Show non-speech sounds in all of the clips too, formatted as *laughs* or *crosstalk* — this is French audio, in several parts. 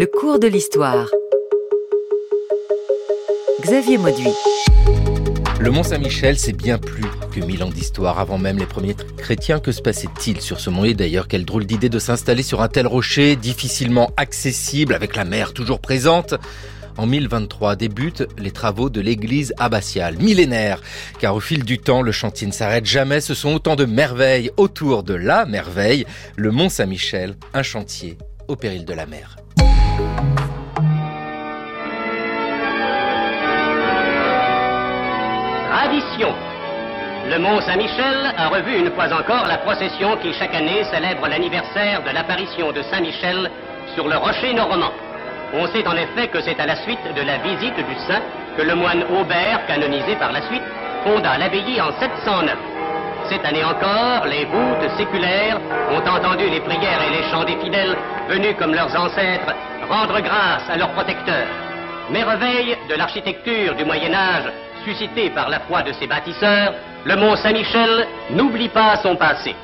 Le cours de l'histoire. Xavier Mauduit. Le Mont Saint-Michel, c'est bien plus que mille ans d'histoire. Avant même les premiers chrétiens, que se passait-il sur ce mont? Et d'ailleurs, quelle drôle d'idée de s'installer sur un tel rocher, difficilement accessible, avec la mer toujours présente. En 1023 débutent les travaux de l'église abbatiale, millénaire, car au fil du temps, le chantier ne s'arrête jamais. Ce sont autant de merveilles autour de la merveille, le Mont Saint-Michel, un chantier au péril de la mer. Le Mont Saint-Michel a revu une fois encore la procession qui chaque année célèbre l'anniversaire de l'apparition de Saint-Michel sur le rocher normand. On sait en effet que c'est à la suite de la visite du saint que le moine Aubert, canonisé par la suite, fonda l'abbaye en 709. Cette année encore, les voûtes séculaires ont entendu les prières et les chants des fidèles venus comme leurs ancêtres rendre grâce à leur protecteur. Merveille de l'architecture du Moyen Âge suscitée par la foi de ses bâtisseurs, le mont Saint-Michel n'oublie pas son passé.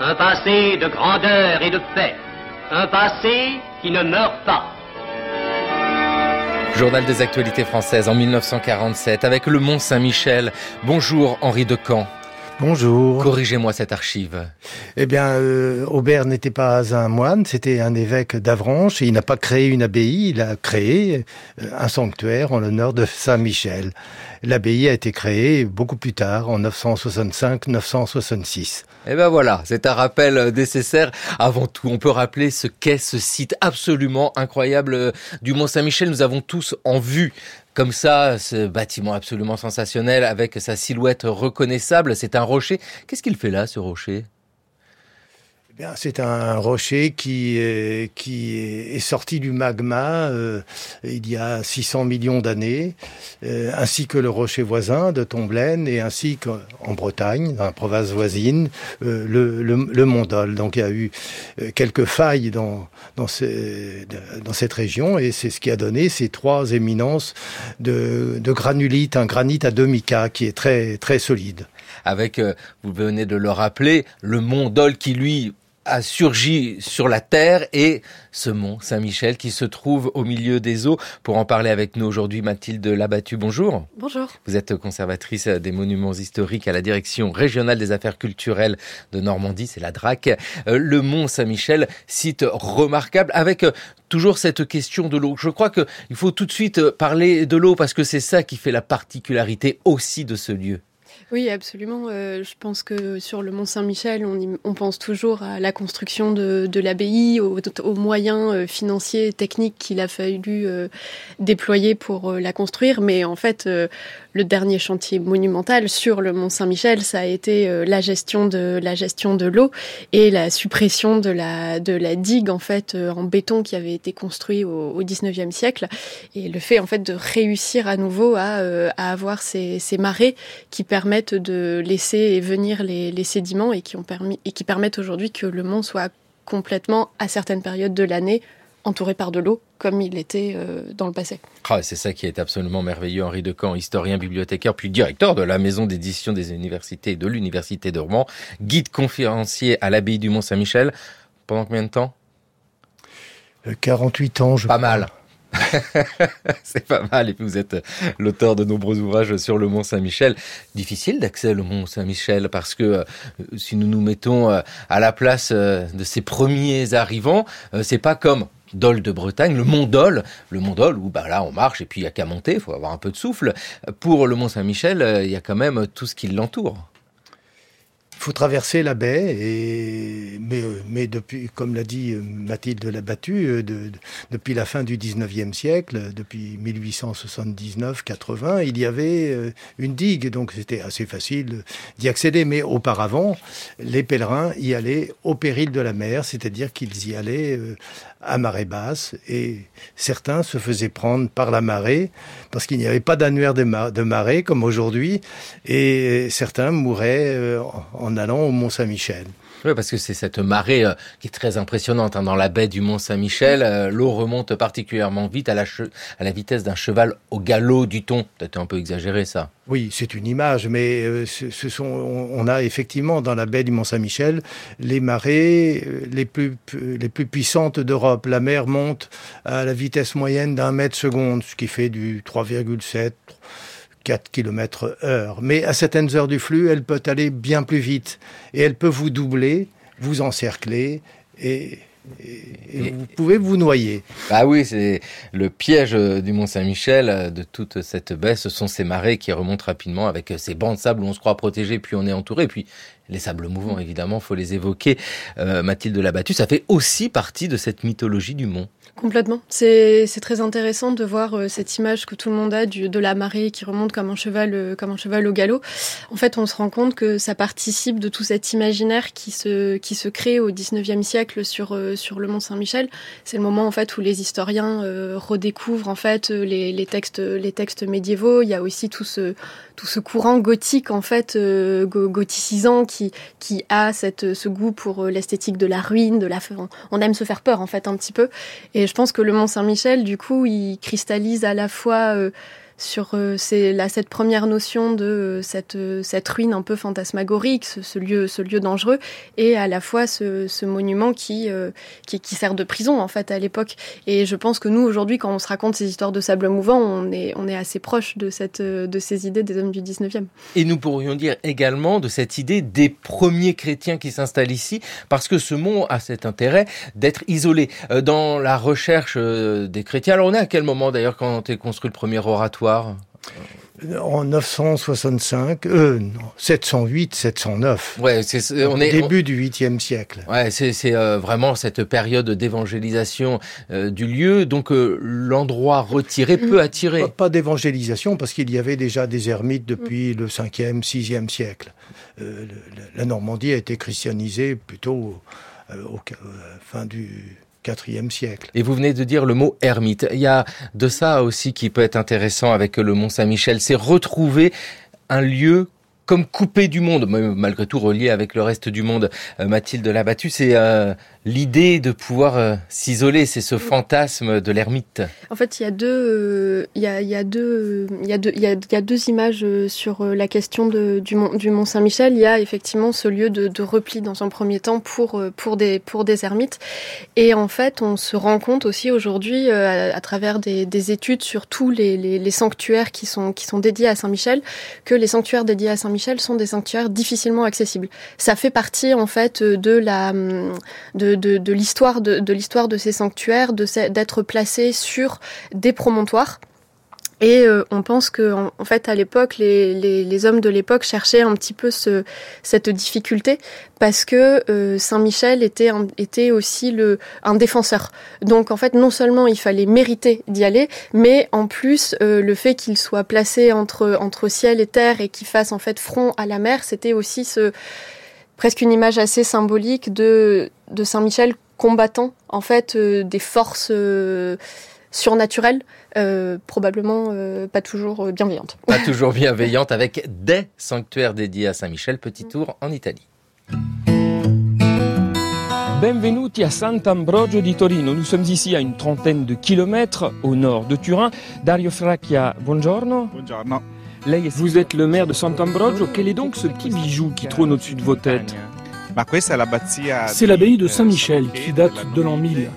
Un passé de grandeur et de paix. Un passé qui ne meurt pas. Journal des actualités françaises en 1947 avec le Mont Saint-Michel. Bonjour Henri Decamp. Bonjour. Corrigez-moi cette archive. Eh bien, euh, Aubert n'était pas un moine, c'était un évêque d'Avranches et il n'a pas créé une abbaye, il a créé euh, un sanctuaire en l'honneur de Saint-Michel. L'abbaye a été créée beaucoup plus tard, en 965-966. Eh ben voilà, c'est un rappel nécessaire. Avant tout, on peut rappeler ce qu'est ce site absolument incroyable du Mont Saint-Michel. Nous avons tous en vue comme ça, ce bâtiment absolument sensationnel avec sa silhouette reconnaissable, c'est un rocher. Qu'est-ce qu'il fait là, ce rocher? C'est un rocher qui est, qui est sorti du magma euh, il y a 600 millions d'années, euh, ainsi que le rocher voisin de Tomblaine et ainsi qu'en Bretagne, dans la province voisine, euh, le, le, Mont Dol. Donc il y a eu quelques failles dans, dans, dans cette région et c'est ce qui a donné ces trois éminences de, de granulite, un granit à demi-cas qui est très, très solide avec, vous venez de le rappeler, le mont Dol qui lui a surgi sur la terre et ce mont Saint-Michel qui se trouve au milieu des eaux. Pour en parler avec nous aujourd'hui, Mathilde Labattu, bonjour. Bonjour. Vous êtes conservatrice des monuments historiques à la direction régionale des affaires culturelles de Normandie, c'est la DRAC. Euh, le mont Saint-Michel, site remarquable avec euh, toujours cette question de l'eau. Je crois qu'il faut tout de suite euh, parler de l'eau parce que c'est ça qui fait la particularité aussi de ce lieu. Oui, absolument. Euh, je pense que sur le Mont Saint-Michel, on, on, pense toujours à la construction de, de l'abbaye, aux, aux, moyens euh, financiers et techniques qu'il a fallu euh, déployer pour la construire. Mais en fait, le dernier chantier monumental sur le Mont Saint-Michel, ça a été la gestion de la gestion de l'eau et la suppression de la de la digue en fait en béton qui avait été construit au, au 19e siècle et le fait en fait de réussir à nouveau à, à avoir ces, ces marées qui permettent de laisser venir les, sédiments et qui, ont permis, et qui permettent aujourd'hui que le mont soit complètement, à certaines périodes de l'année, entouré par de l'eau, comme il était euh, dans le passé. Ah, c'est ça qui est absolument merveilleux. Henri Decamp, historien, bibliothécaire, puis directeur de la maison d'édition des universités de l'Université de Rouen, guide conférencier à l'abbaye du Mont-Saint-Michel. Pendant combien de temps? 48 euh, ans, je Pas mal. *laughs* c'est pas mal. Et puis vous êtes l'auteur de nombreux ouvrages sur le Mont Saint-Michel. Difficile d'accès au Mont Saint-Michel parce que euh, si nous nous mettons euh, à la place euh, de ces premiers arrivants, c'est pas comme Dol de Bretagne, le Mont Dol, le Mont Dol où bah là on marche et puis il y a qu'à monter, il faut avoir un peu de souffle. Pour le Mont Saint-Michel, il y a quand même tout ce qui l'entoure. Il faut traverser la baie, et, mais, depuis, comme l'a dit Mathilde Labattu, euh, de, depuis la fin du 19e siècle, depuis 1879-80, il y avait euh, une digue, donc c'était assez facile d'y accéder. Mais auparavant, les pèlerins y allaient au péril de la mer, c'est-à-dire qu'ils y allaient euh, à marée basse, et certains se faisaient prendre par la marée, parce qu'il n'y avait pas d'annuaire de, marée comme aujourd'hui, et certains mouraient en en allant au Mont Saint-Michel. Oui, parce que c'est cette marée euh, qui est très impressionnante. Hein. Dans la baie du Mont-Saint-Michel, euh, l'eau remonte particulièrement vite à la, à la vitesse d'un cheval au galop du thon. Peut-être un peu exagéré ça. Oui, c'est une image, mais euh, ce, sont, on, a effectivement dans la baie du Mont-Saint-Michel les marées les plus, les plus puissantes d'Europe. La mer monte à la vitesse moyenne d'un mètre seconde, ce qui fait du 3,7 4 km heure. Mais à certaines heures du flux, elle peut aller bien plus vite. Et elle peut vous doubler, vous encercler et, vous pouvez vous noyer. Ah oui, c'est le piège du Mont Saint-Michel, de toute cette baie. Ce sont ces marées qui remontent rapidement avec ces bancs de sable où on se croit protégé, puis on est entouré. Puis les sables mouvants, évidemment, faut les évoquer. Euh, Mathilde Labattu, ça fait aussi partie de cette mythologie du mont. Complètement. C'est très intéressant de voir euh, cette image que tout le monde a du, de la marée qui remonte comme un cheval, euh, comme un cheval au galop. En fait, on se rend compte que ça participe de tout cet imaginaire qui se, qui se crée au 19e siècle sur, euh, sur le Mont Saint-Michel. C'est le moment en fait où les historiens redécouvrent en fait les, les, textes, les textes médiévaux. Il y a aussi tout ce, tout ce courant gothique en fait gothicisant qui, qui a ce goût pour l'esthétique de la ruine, de la. On aime se faire peur en fait un petit peu. Et je pense que le Mont Saint-Michel, du coup, il cristallise à la fois euh, sur euh, cette première notion de euh, cette euh, cette ruine un peu fantasmagorique, ce, lieu dangereux, et à la fois ce, monument qui, sert de prison en fait à l'époque. Et je pense que nous aujourd'hui, quand on se raconte ces histoires de sable mouvant, on est assez proche de de ces idées des hommes du 19e. Et nous pourrions dire également de cette idée des premiers chrétiens qui s'installent ici, parce que ce mont a cet intérêt d'être isolé dans la recherche des chrétiens. Alors on est à quel moment d'ailleurs quand est construit le premier oratoire? En 965, euh, 708, 709. Ouais, c'est, on est début du 8e siècle. Ouais, c'est, c'est euh, vraiment cette période d'évangélisation euh, du lieu. Donc l'endroit retiré peut attirer. Pas, pas d'évangélisation parce qu'il y avait déjà des ermites depuis le 5e, 6e siècle. la Normandie a été christianisée plutôt au fin du siècle. Et vous venez de dire le mot ermite. Il y a de ça aussi qui peut être intéressant avec le Mont Saint-Michel, c'est retrouver un lieu comme coupé du monde, malgré tout relié avec le reste du monde. Euh, Mathilde Labattu, c'est euh, l'idée de pouvoir euh, s'isoler, c'est ce fantasme de l'ermite. En fait, il y a deux, il y a, il y a deux, il y a deux, il y a, il y a deux images sur la question de, du mont, du mont Saint-Michel. Il y a effectivement ce lieu de, de, repli dans un premier temps pour pour des pour des ermites. Et en fait, on se rend compte aussi aujourd'hui, à, à, travers des, des, études sur tous les, les, les, sanctuaires qui sont qui sont dédiés à Saint-Michel, que les sanctuaires dédiés à Saint-Michel sont des sanctuaires difficilement accessibles. Ça fait partie en fait de la de de, l'histoire de, de ces sanctuaires, d'être placés sur des promontoires. Et euh, on pense que en, fait à l'époque les, hommes de l'époque cherchaient un petit peu ce, cette difficulté parce que euh, Saint Michel était était aussi le un défenseur. Donc en fait non seulement il fallait mériter d'y aller, mais en plus euh, le fait qu'il soit placé entre entre ciel et terre et qu'il fasse en fait front à la mer, c'était aussi ce presque une image assez symbolique de, de Saint-Michel combattant en fait euh, des forces euh, surnaturelles, euh, probablement pas toujours bienveillantes. Pas toujours bienveillantes, avec des sanctuaires dédiés à Saint-Michel. Petit tour en Italie. Bienvenue à Sant'Ambrogio di Torino. Nous sommes ici à une trentaine de kilomètres au nord de Turin. Dario Fracchia, buongiorno. Buongiorno. Vous êtes le maire de Sant'Ambrogio. Quel est donc ce petit bijou qui trône au-dessus de vos têtes c'est l'abbaye de Saint-Michel qui date de l'an 1000.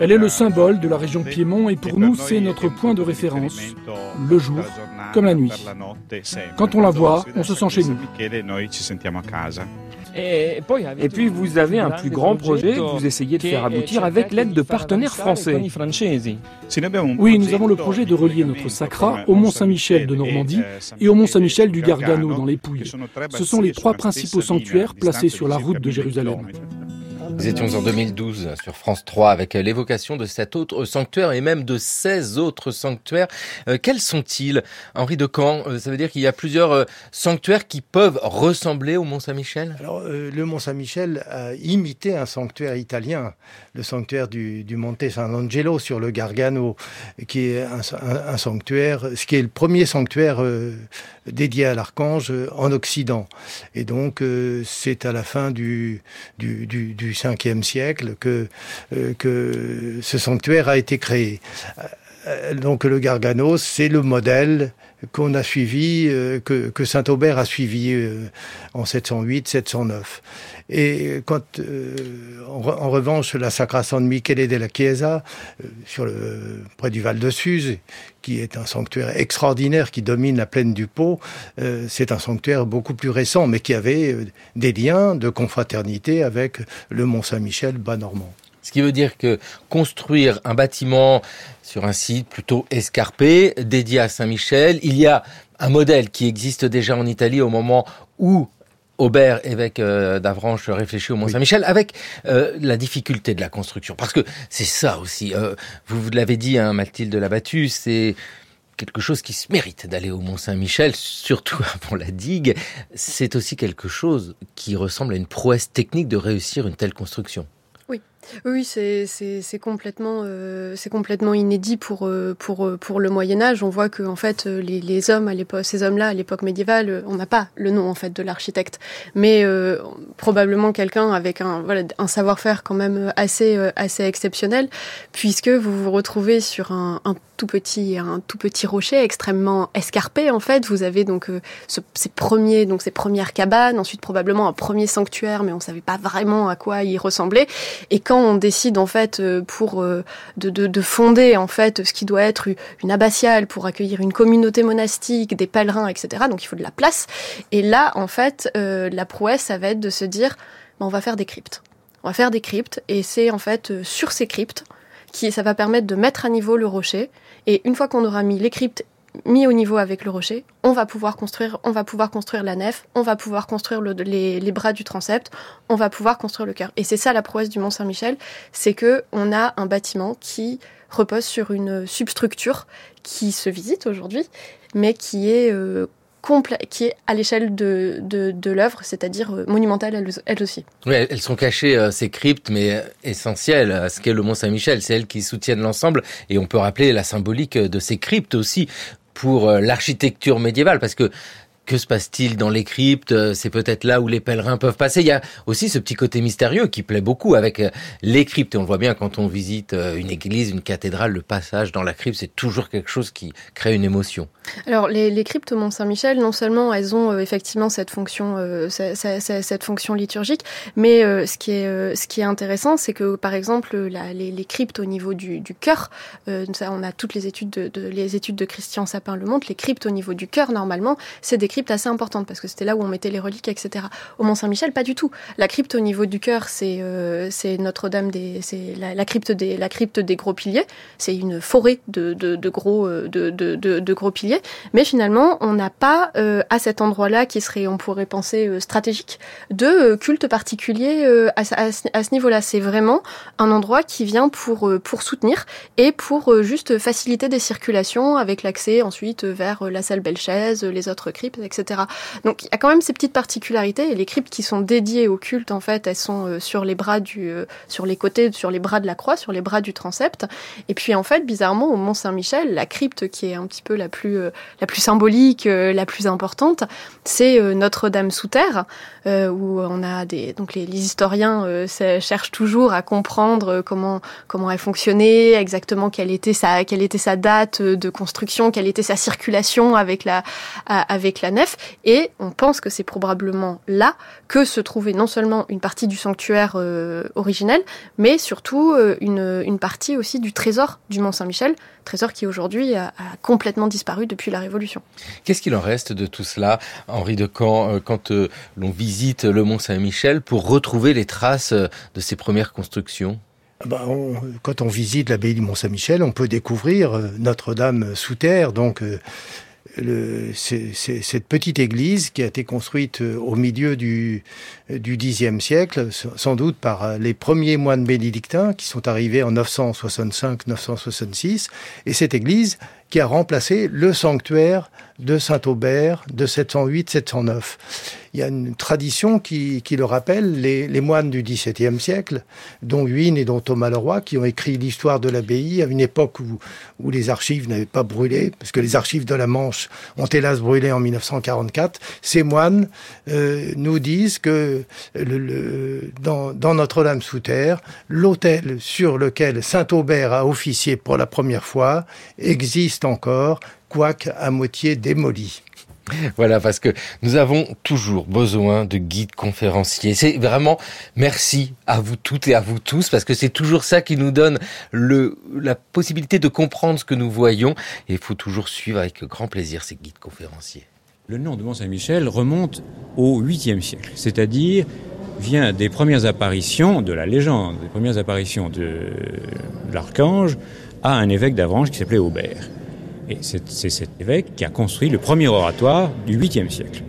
Elle est le symbole de la région Piémont et pour nous c'est notre point de référence, le jour comme la nuit. Quand on la voit, on se sent chez nous. Et puis vous avez un plus grand projet que vous essayez de faire aboutir avec l'aide de partenaires français. Oui, nous avons le projet de relier notre sacra au Mont Saint-Michel de Normandie et au Mont Saint-Michel du Gargano dans les Pouilles. Ce sont les trois principaux sanctuaires placés sur la route de Jérusalem. Nous étions en 2012 sur France 3 avec l'évocation de cet autre sanctuaire et même de 16 autres sanctuaires. Euh, quels sont-ils Henri de Caen, euh, ça veut dire qu'il y a plusieurs euh, sanctuaires qui peuvent ressembler au Mont-Saint-Michel? Alors, le Mont-Saint-Michel a imité un sanctuaire italien, le sanctuaire du, du Monte San Angelo sur le Gargano, qui est un, sanctuaire, ce qui est le premier sanctuaire dédié à l'archange en Occident. Et donc, c'est à la fin du, du, du, du 5e siècle que, euh, que ce sanctuaire a été créé. Euh, donc le Gargano, c'est le modèle qu'on a suivi, euh, que, que Saint Aubert a suivi en 708-709. Et quand, en, revanche, la Sacra San Michele della Chiesa, sur le, près du Val de Suse, qui est un sanctuaire extraordinaire qui domine la plaine du Pô, c'est un sanctuaire beaucoup plus récent, mais qui avait des liens de confraternité avec le Mont Saint-Michel bas normand. Ce qui veut dire que construire un bâtiment sur un site plutôt escarpé, dédié à Saint-Michel, il y a un modèle qui existe déjà en Italie au moment où Aubert, évêque euh, d'Avranches, réfléchit au Mont-Saint-Michel avec euh, la difficulté de la construction. Parce que c'est ça aussi. Euh, vous, l'avez dit, hein, Mathilde Labattu, c'est quelque chose qui se mérite d'aller au Mont-Saint-Michel, surtout *laughs* avant la digue. C'est aussi quelque chose qui ressemble à une prouesse technique de réussir une telle construction. Oui, c'est complètement euh, complètement inédit pour euh, pour euh, pour le Moyen Âge. On voit que en fait les, les hommes à l'époque, ces hommes-là à l'époque médiévale, on n'a pas le nom en fait de l'architecte, mais probablement quelqu'un avec un voilà un savoir-faire quand même assez assez exceptionnel, puisque vous vous retrouvez sur un, un tout petit un tout petit rocher extrêmement escarpé en fait. Vous avez donc ce, ces premiers donc ces premières cabanes, ensuite probablement un premier sanctuaire, mais on savait pas vraiment à quoi il ressemblait. Et on décide en fait euh, pour euh, de, de, fonder en fait ce qui doit être une abbatiale pour accueillir une communauté monastique, des pèlerins, etc. Donc il faut de la place. Et là, en fait, euh, la prouesse, ça va être de se dire, ben, on va faire des cryptes. On va faire des cryptes, et c'est en fait sur ces cryptes qui ça va permettre de mettre à niveau le rocher. Et une fois qu'on aura mis les cryptes mis au niveau avec le rocher, on va pouvoir construire, on va pouvoir construire la nef, on va pouvoir construire les, bras du transept, on va pouvoir construire le cœur. Et c'est ça la prouesse du Mont Saint-Michel, c'est que on a un bâtiment qui repose sur une substructure qui se visite aujourd'hui, mais qui est euh, qui est à l'échelle de, de, l'œuvre, c'est-à-dire euh, monumentale elle, aussi. Oui, elles sont cachées, euh, ces cryptes, mais essentielles à ce qu'est le Mont Saint-Michel. C'est elles qui soutiennent l'ensemble. Et on peut rappeler la symbolique de ces cryptes aussi pour euh, l'architecture médiévale, parce que que se passe-t-il dans les cryptes? Euh, C'est peut-être là où les pèlerins peuvent passer. Il y a aussi ce petit côté mystérieux qui plaît beaucoup avec euh, les cryptes. Et on voit bien quand on visite une église, une cathédrale, le passage dans la crypte, c'est toujours quelque chose qui crée une émotion. Alors les, cryptes au Mont-Saint-Michel, non seulement elles ont effectivement cette fonction, liturgique, mais ce qui est intéressant, c'est que par exemple les, cryptes au niveau du, cœur, on a toutes les études de, de, les études de Christian Sapin le montrent, les cryptes au niveau du cœur normalement, c'est des crypte assez importante parce que c'était là où on mettait les reliques, etc. Au Mont Saint-Michel, pas du tout. La crypte au niveau du cœur, c'est euh, Notre-Dame des, c'est la, crypte des la crypte des gros piliers. C'est une forêt de, gros euh, de, gros piliers. Mais finalement, on n'a pas euh, à cet endroit-là qui serait, on pourrait penser stratégique, de culte particulier à, ce niveau-là. C'est vraiment un endroit qui vient pour pour soutenir et pour juste faciliter des circulations avec l'accès ensuite vers la salle Belchaise, les autres cryptes, etc. Donc il y a quand même ces petites particularités et les cryptes qui sont dédiées au culte en fait, elles sont euh, sur les bras du, euh, sur les côtés, sur les bras de la croix, sur les bras du transept. Et puis en fait, bizarrement, au Mont Saint-Michel, la crypte qui est un petit peu la plus, euh, la plus symbolique, la plus importante, c'est Notre-Dame sous terre, où on a des, donc les, historiens cherchent toujours à comprendre comment comment elle fonctionnait, exactement quelle était sa quelle était sa date de construction, quelle était sa circulation avec la avec la nef, et on pense que c'est probablement là que se trouvait non seulement une partie du sanctuaire euh, originel, mais surtout euh, une, une, partie aussi du trésor du Mont Saint-Michel, trésor qui aujourd'hui a, complètement disparu depuis la Révolution. Qu'est-ce qu'il en reste de tout cela, Henri de Caen, euh, quand l'on visite le Mont Saint-Michel pour retrouver les traces de ces premières constructions? Ah bah, quand on visite l'abbaye du Mont-Saint-Michel, on peut découvrir Notre-Dame sous terre, donc c'est cette petite église qui a été construite euh, au milieu du, du Xe siècle, sans doute par euh, les premiers moines bénédictins qui sont arrivés en 965-966. Et cette église qui a remplacé le sanctuaire de Saint-Aubert de 708-709. Il y a une tradition qui, qui le rappelle, les, moines du XVIIe siècle, dont Huynh et dont Thomas Leroy, qui ont écrit l'histoire de l'abbaye à une époque où, où les archives n'avaient pas brûlé, parce que les archives de la Manche ont hélas brûlé en 1944. Ces moines euh, nous disent que dans, dans Notre-Dame sous terre, l'autel sur lequel Saint-Aubert a officié pour la première fois existe encore, quoique à moitié démoli. Voilà, parce que nous avons toujours besoin de guides conférenciers. C'est vraiment merci à vous toutes et à vous tous, parce que c'est toujours ça qui nous donne le, la possibilité de comprendre ce que nous voyons. Et il faut toujours suivre avec grand plaisir ces guides conférenciers. Le nom de Mont-Saint-Michel remonte au 8e siècle, c'est-à-dire vient des premières apparitions de la légende, des premières apparitions de l'archange à un évêque d'Avranches qui s'appelait Aubert. Et c'est cet évêque qui a construit le premier oratoire du 8e siècle.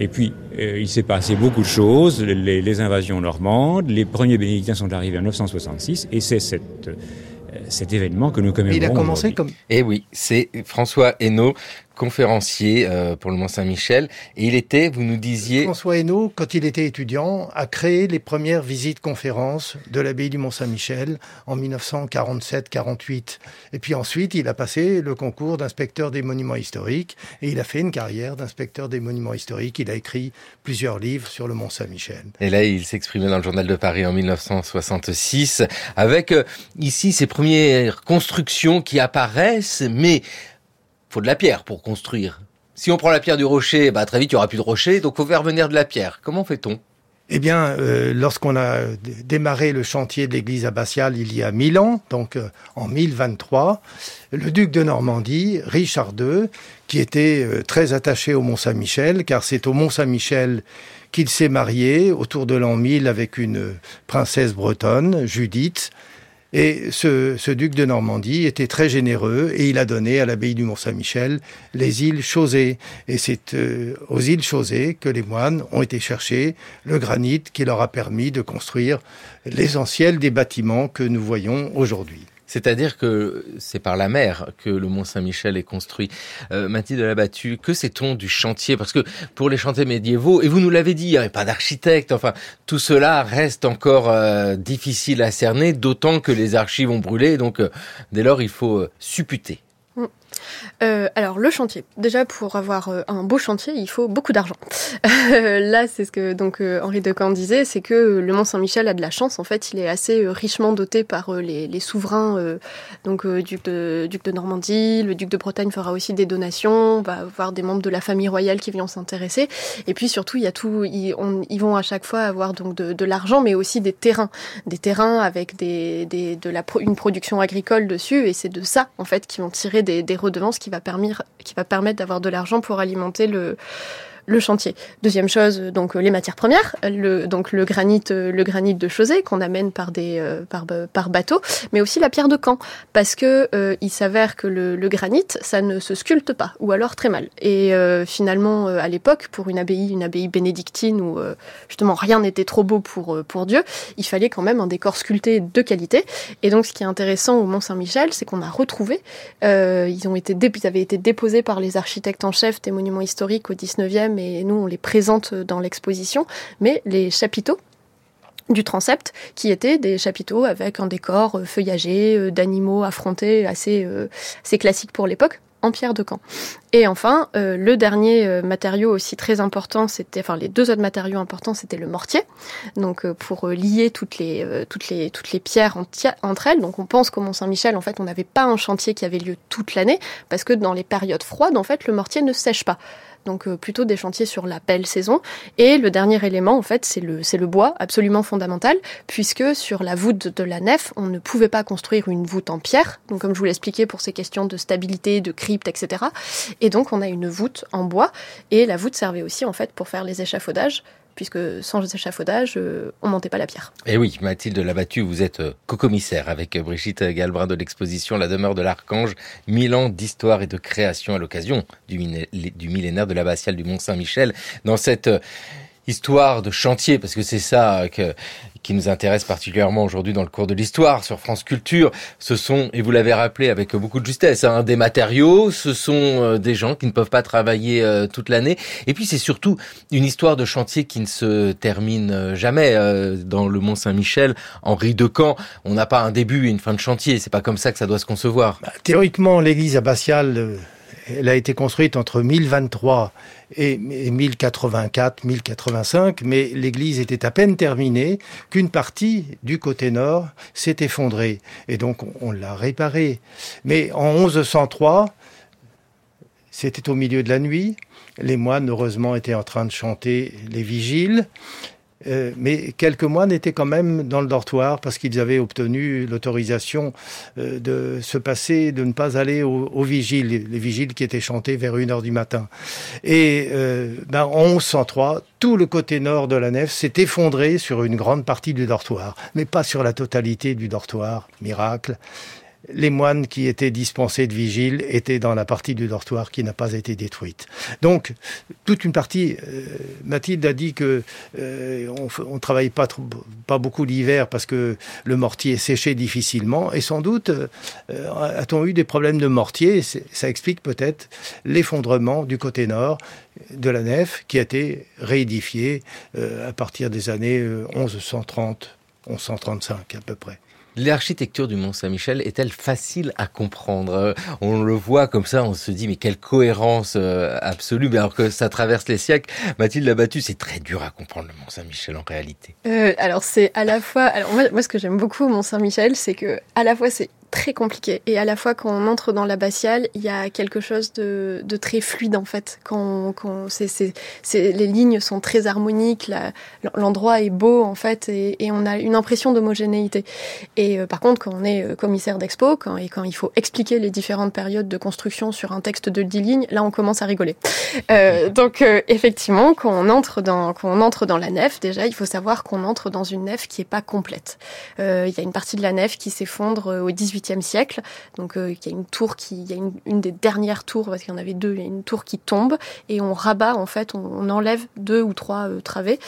Et puis, euh, il s'est passé beaucoup de choses, les, les, invasions normandes, les premiers bénédictins sont arrivés en 966, et c'est cette, euh, cet événement que nous commémorons. Il a commencé comme... Eh oui, c'est François Hainaut conférencier euh, pour le Mont-Saint-Michel. Et il était, vous nous disiez... François Hainaut, quand il était étudiant, a créé les premières visites conférences de l'abbaye du Mont-Saint-Michel en 1947-48. Et puis ensuite, il a passé le concours d'inspecteur des monuments historiques et il a fait une carrière d'inspecteur des monuments historiques. Il a écrit plusieurs livres sur le Mont-Saint-Michel. Et là, il s'exprimait dans le Journal de Paris en 1966 avec euh, ici ses premières constructions qui apparaissent, mais faut de la pierre pour construire. Si on prend la pierre du rocher, bah très vite il y aura plus de rocher, donc faut faire venir de la pierre. Comment fait-on? Eh bien, euh, lorsqu'on a démarré le chantier de l'église abbatiale il y a mille ans, donc euh, en 1023, le duc de Normandie, Richard II, qui était euh, très attaché au Mont-Saint-Michel, car c'est au Mont-Saint-Michel qu'il s'est marié autour de l'an 1000 avec une princesse bretonne, Judith, et ce, duc de Normandie était très généreux et il a donné à l'abbaye du Mont-Saint-Michel les îles Chausées. Et c'est euh, aux îles Chausées que les moines ont été chercher le granit qui leur a permis de construire l'essentiel des bâtiments que nous voyons aujourd'hui. C'est-à-dire que c'est par la mer que le Mont Saint-Michel est construit. Euh, Mathilde Labattu, que sait-on du chantier? Parce que pour les chantiers médiévaux, et vous nous l'avez dit, il n'y avait pas d'architecte, enfin, tout cela reste encore euh, difficile à cerner, d'autant que les archives ont brûlé, donc euh, dès lors, il faut euh, supputer. Euh, alors le chantier. Déjà pour avoir euh, un beau chantier, il faut beaucoup d'argent. *laughs* Là, c'est ce que donc euh, Henri de Caen disait, c'est que le Mont Saint-Michel a de la chance. En fait, il est assez richement doté par les, souverains, donc duc de, duc de Normandie, le duc de Bretagne fera aussi des donations, on va avoir des membres de la famille royale qui viennent s'intéresser. Et puis surtout, il y a tout, ils, on, ils vont à chaque fois avoir donc de, l'argent, mais aussi des terrains, des terrains avec des, une production agricole dessus. Et c'est de ça en fait qui vont tirer des, des redevances qui va, permettre, d'avoir de l'argent pour alimenter le, le chantier. Deuxième chose, donc les matières premières, le, donc le granit, le granit de Chausey qu'on amène par des euh, par, par bateau, mais aussi la pierre de Caen, parce que euh, il s'avère que le, le, granit, ça ne se sculpte pas, ou alors très mal. Et euh, finalement, à l'époque, pour une abbaye, une abbaye bénédictine où justement rien n'était trop beau pour pour Dieu, il fallait quand même un décor sculpté de qualité. Et donc, ce qui est intéressant au Mont Saint-Michel, c'est qu'on a retrouvé, ils ont été, ils avaient été déposés par les architectes en chef des monuments historiques au 19e et nous on les présente dans l'exposition, mais les chapiteaux du transept, qui étaient des chapiteaux avec un décor euh, feuillagé, euh, d'animaux affrontés, assez, euh, assez classique pour l'époque en pierre de Caen. Et enfin, le dernier matériau aussi très important, c'était, enfin les deux autres matériaux importants, c'était le mortier. Donc pour lier toutes les toutes les toutes les pierres entre elles. Donc on pense qu'au Mont Saint-Michel, en fait, on n'avait pas un chantier qui avait lieu toute l'année parce que dans les périodes froides, en fait, le mortier ne sèche pas donc euh, plutôt des chantiers sur la belle saison. Et le dernier élément, en fait, c'est le, le bois, absolument fondamental, puisque sur la voûte de la nef, on ne pouvait pas construire une voûte en pierre, donc comme je vous l'expliquais pour ces questions de stabilité, de crypte, etc. Et donc on a une voûte en bois, et la voûte servait aussi en fait pour faire les échafaudages puisque sans échafaudage, on montait pas la pierre. Et eh oui, Mathilde Labattu, vous êtes co-commissaire avec Brigitte Galbrin de l'exposition La demeure de l'Archange, mille ans d'histoire et de création à l'occasion du, du millénaire de l'abbatiale du Mont-Saint-Michel. Dans cette histoire de chantier, parce que c'est ça que, qui nous intéresse particulièrement aujourd'hui dans le cours de l'histoire sur France Culture. Ce sont, et vous l'avez rappelé avec beaucoup de justesse, hein, des matériaux, ce sont euh, des gens qui ne peuvent pas travailler euh, toute l'année. Et puis c'est surtout une histoire de chantier qui ne se termine euh, jamais. dans le Mont Saint-Michel, Henri de Caen, on n'a pas un début et une fin de chantier. C'est pas comme ça que ça doit se concevoir. Bah, théoriquement, l'église abbatiale elle a été construite entre 1023 et 1084, 1085, mais l'église était à peine terminée qu'une partie du côté nord s'est effondrée. Et donc on l'a réparée. Mais en 1103, c'était au milieu de la nuit. Les moines, heureusement, étaient en train de chanter les vigiles. Euh, mais quelques moines étaient quand même dans le dortoir parce qu'ils avaient obtenu l'autorisation euh, de se passer, de ne pas aller aux, vigiles, les vigiles qui étaient chantés vers une heure du matin. Et euh, ben, en 1103, tout le côté nord de la nef s'est effondré sur une grande partie du dortoir, mais pas sur la totalité du dortoir, miracle les moines qui étaient dispensés de vigile étaient dans la partie du dortoir qui n'a pas été détruite. Donc, toute une partie, euh, Mathilde a dit que euh, on, ne travaille pas, beaucoup l'hiver parce que le mortier séchait difficilement, et sans doute euh, a-t-on eu des problèmes de mortier? Ça explique peut-être l'effondrement du côté nord de la nef qui a été réédifié à partir des années 1130, 1135 à peu près. L'architecture du Mont Saint-Michel est-elle facile à comprendre? Euh, On le voit comme ça, on se dit mais quelle cohérence euh, absolue, mais alors que ça traverse les siècles. Mathilde Labattu, c'est très dur à comprendre le Mont Saint-Michel en réalité. Euh, alors c'est à la fois, alors moi, moi ce que j'aime beaucoup au Mont Saint-Michel, c'est que à la fois c'est très compliqué. Et à la fois, quand on entre dans l'abbatiale, il y a quelque chose de, de très fluide, en fait. Quand, quand c'est, c'est, c'est, les lignes sont très harmoniques, l'endroit est beau, en fait, et, et, on a une impression d'homogénéité. Et euh, par contre, quand on est euh, commissaire d'expo, quand, et quand il faut expliquer les différentes périodes de construction sur un texte de 10 lignes, là, on commence à rigoler. Euh, *laughs* donc, euh, effectivement, quand on, entre dans, quand on entre dans la nef, déjà, il faut savoir qu'on entre dans une nef qui est pas complète. il y a une partie de la nef qui s'effondre au 18 siècle. Donc euh, il y a une tour qui, il y a une, des dernières tours parce qu'il y en avait deux, il y a une tour qui tombe et on rabat en fait, on, enlève deux ou trois euh, travées.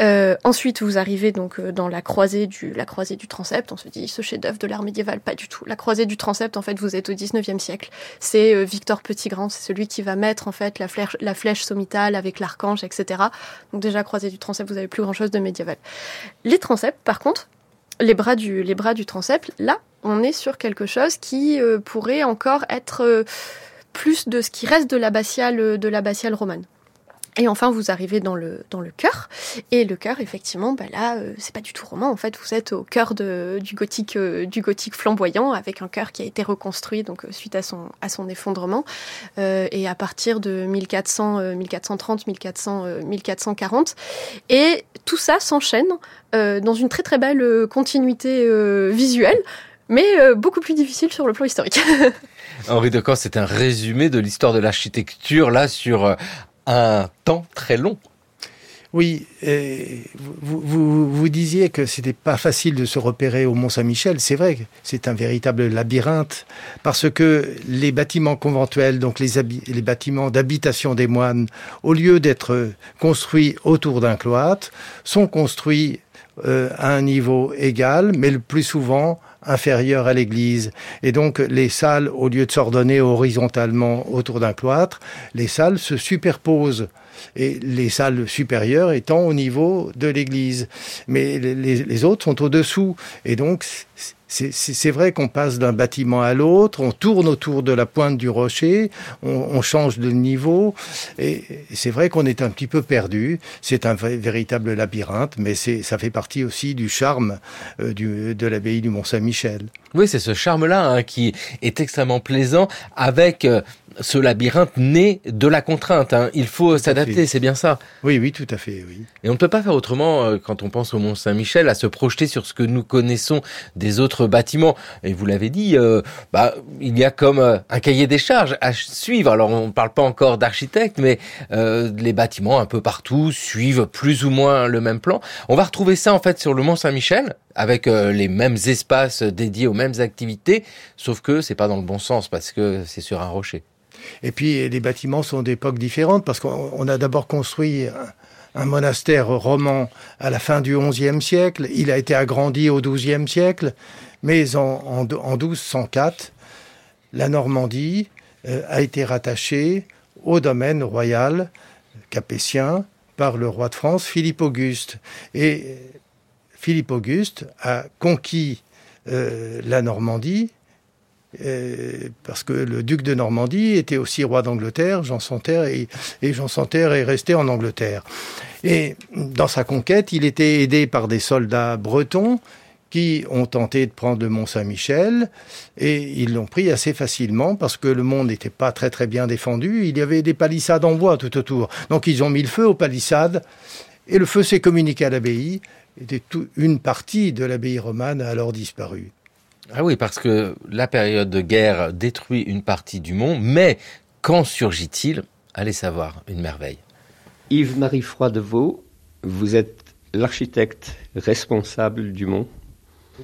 Euh, ensuite vous arrivez donc dans la croisée du la croisée du transept. On se dit ce chef-d'œuvre de l'art médiéval, pas du tout. La croisée du transept en fait vous êtes au 19e siècle. C'est Victor Petit-Grand, c'est celui qui va mettre en fait la flèche, la flèche sommitale avec l'archange, etc. Donc déjà croisée du transept, vous avez plus grand chose de médiéval. Les transepts par contre les bras du, les bras du transept, là, on est sur quelque chose qui euh, pourrait encore être euh, plus de ce qui reste de l'abbatiale de l'abbatiale romane. Et enfin, vous arrivez dans le dans le cœur, et le cœur, effectivement, bah là, euh, c'est pas du tout roman. En fait, vous êtes au cœur de, du gothique du gothique flamboyant, avec un cœur qui a été reconstruit donc suite à son à son effondrement, et à partir de 1400, 1430, 1400, 1440, et tout ça s'enchaîne dans une très très belle continuité visuelle mais euh, beaucoup plus difficile sur le plan historique. *laughs* Henri de Caen, c'est un résumé de l'histoire de l'architecture, là, sur euh, un temps très long. Oui, vous, disiez que c'était pas facile de se repérer au Mont Saint-Michel. C'est vrai, c'est un véritable labyrinthe parce que les bâtiments conventuels, donc les bâtiments d'habitation des moines, au lieu d'être construits autour d'un cloître, sont construits euh, à un niveau égal, mais le plus souvent inférieure à l'église. Et donc les salles, au lieu de s'ordonner horizontalement autour d'un cloître, les salles se superposent et les salles supérieures étant au niveau de l'église. Mais les, les autres sont au-dessous. Et donc, c'est vrai qu'on passe d'un bâtiment à l'autre, on tourne autour de la pointe du rocher, on, change de niveau, et c'est vrai qu'on est un petit peu perdu. C'est un véritable labyrinthe, mais ça fait partie aussi du charme euh, de l'abbaye du Mont-Saint-Michel. Oui, c'est ce charme-là hein, qui est extrêmement plaisant avec euh, ce labyrinthe naît de la contrainte. Hein. Il faut s'adapter, c'est bien ça. Oui, oui, tout à fait, oui. Et on ne peut pas faire autrement euh, quand on pense au Mont Saint-Michel, à se projeter sur ce que nous connaissons des autres bâtiments. Et vous l'avez dit, euh, bah, il y a comme euh, un cahier des charges à suivre. Alors on ne parle pas encore d'architecte, mais les bâtiments un peu partout suivent plus ou moins le même plan. On va retrouver ça en fait sur le Mont Saint-Michel avec les mêmes espaces dédiés aux mêmes activités, sauf que c'est pas dans le bon sens parce que c'est sur un rocher. Et puis les bâtiments sont d'époques différentes parce qu'on a d'abord construit un, monastère roman à la fin du XIe siècle. Il a été agrandi au XIIe siècle, mais en, en, 1204, la Normandie euh, a été rattachée au domaine royal capétien par le roi de France Philippe Auguste. Et Philippe Auguste a conquis euh, la Normandie euh, parce que le duc de Normandie était aussi roi d'Angleterre, Jean Santerre, et, Jean Santerre est resté en Angleterre. Et dans sa conquête, il était aidé par des soldats bretons qui ont tenté de prendre le Mont Saint-Michel et ils l'ont pris assez facilement parce que le mont n'était pas très très bien défendu. Il y avait des palissades en bois tout autour. Donc ils ont mis le feu aux palissades et le feu s'est communiqué à l'abbaye. Et une partie de l'abbaye romane a alors disparu. Ah oui, parce que la période de guerre détruit une partie du mont, mais quand surgit-il? Allez savoir, une merveille. Yves-Marie Froidevaux, vous êtes l'architecte responsable du mont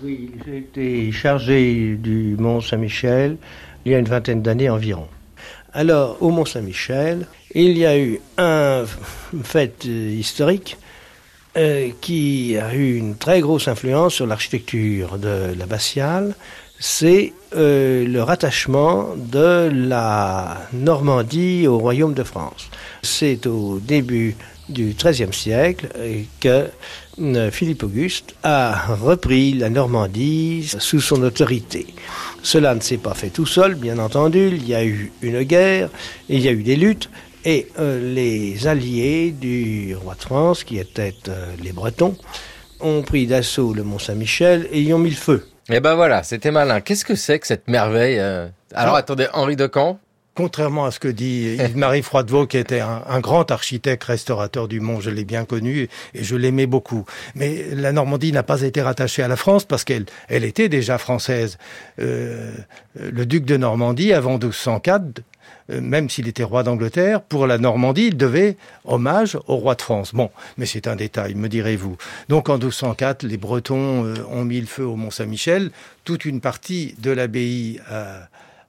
Oui, j'ai été chargé du mont Saint-Michel il y a une vingtaine d'années environ. Alors, au mont Saint-Michel, il y a eu un *laughs* fait historique euh, qui a eu une très grosse influence sur l'architecture de l'abbatiale, c'est euh, le rattachement de la Normandie au royaume de France. C'est au début du XIIIe siècle euh, que Philippe Auguste a repris la Normandie sous son autorité. Cela ne s'est pas fait tout seul, bien entendu, il y a eu une guerre, il y a eu des luttes, et euh, les alliés du roi de France, qui étaient euh, les Bretons, ont pris d'assaut le Mont Saint-Michel et y ont mis le feu. Et eh ben voilà, c'était malin. Qu'est-ce que c'est que cette merveille euh? Alors attendez, Henri de Camp Contrairement à ce que dit Yves-Marie Froidevaux, qui était un, grand architecte restaurateur du Mont, je l'ai bien connu et je l'aimais beaucoup. Mais la Normandie n'a pas été rattachée à la France parce qu'elle elle était déjà française. le duc de Normandie, avant 1204, euh, même s'il était roi d'Angleterre, pour la Normandie, il devait hommage au roi de France. Bon, mais c'est un détail, me direz-vous. Donc en 1204, les Bretons euh, ont mis le feu au Mont Saint-Michel. Toute une partie de l'abbaye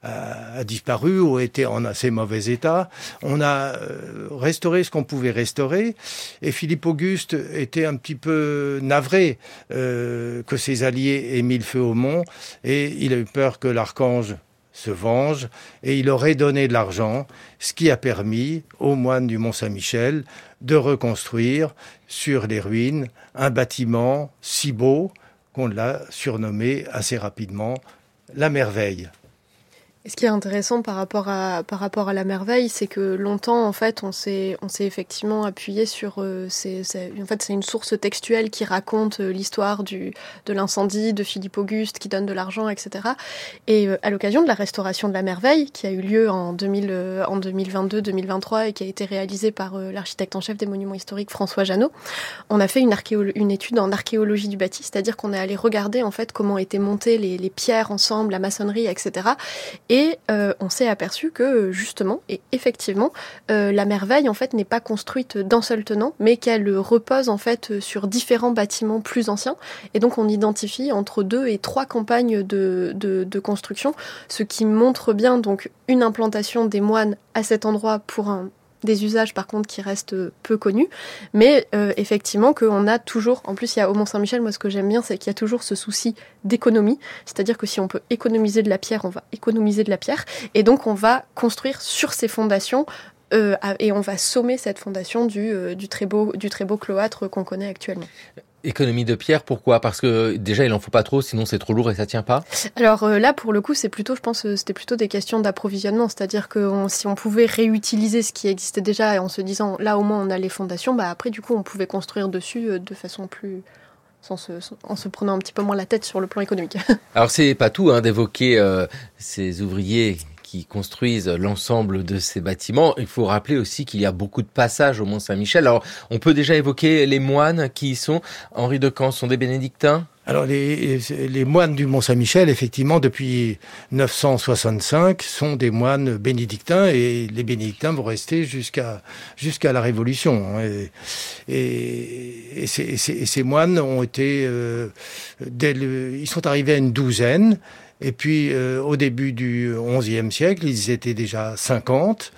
a, disparu ou était en assez mauvais état. On a euh, restauré ce qu'on pouvait restaurer. Et Philippe Auguste était un petit peu navré que ses alliés aient mis le feu au mont. Et il a eu peur que l'archange se venge. Et il aurait donné de l'argent, ce qui a permis aux moines du Mont Saint-Michel de reconstruire sur les ruines un bâtiment si beau qu'on l'a surnommé assez rapidement la merveille ce qui est intéressant par rapport à, par rapport à la merveille, c'est que longtemps, en fait, on s'est, on s'est effectivement appuyé sur. Euh, en fait, c'est une source textuelle qui raconte euh, l'histoire du, de l'incendie de Philippe Auguste, qui donne de l'argent, etc. Et euh, à l'occasion de la restauration de la merveille, qui a eu lieu en, 2000, en 2022-2023 et qui a été réalisée par l'architecte en chef des monuments historiques François Janot, on a fait une, une étude en archéologie du bâti, c'est-à-dire qu'on est allé regarder en fait comment étaient montées les pierres ensemble, la maçonnerie, etc. Et euh, on s'est aperçu que justement, et effectivement, euh, la merveille en fait n'est pas construite d'un seul tenant, mais qu'elle repose en fait sur différents bâtiments plus anciens. Et donc on identifie entre deux et trois campagnes de, de construction, ce qui montre bien donc une implantation des moines à cet endroit pour un des usages par contre qui restent peu connus, mais euh, effectivement qu'on a toujours, en plus il y a au Mont Saint-Michel, moi ce que j'aime bien c'est qu'il y a toujours ce souci d'économie, c'est-à-dire que si on peut économiser de la pierre, on va économiser de la pierre, et donc on va construire sur ces fondations euh, et on va sommer cette fondation du, euh, du, très, beau, du très beau cloître qu'on connaît actuellement. Économie de pierre, pourquoi? Parce que déjà il en faut pas trop, sinon c'est trop lourd et ça tient pas. Alors euh, là, pour le coup, c'est plutôt, je pense, c'était plutôt des questions d'approvisionnement, c'est-à-dire que si on pouvait réutiliser ce qui existait déjà en se disant là au moins on a les fondations, bah après du coup on pouvait construire dessus euh, de façon plus sans se, en se prenant un petit peu moins la tête sur le plan économique. *laughs* Alors c'est pas tout hein, d'évoquer euh, ces ouvriers qui construisent l'ensemble de ces bâtiments. Il faut rappeler aussi qu'il y a beaucoup de passages au Mont Saint-Michel. Alors, on peut déjà évoquer les moines qui y sont. Henri de Camp sont des bénédictins? Alors les, moines du Mont Saint-Michel, effectivement, depuis 965, sont des moines bénédictins et les bénédictins vont rester jusqu'à la Révolution. Et, ces, moines ont été, euh, ils sont arrivés à une douzaine. Et puis, euh, au début du XIe siècle, ils étaient déjà 50.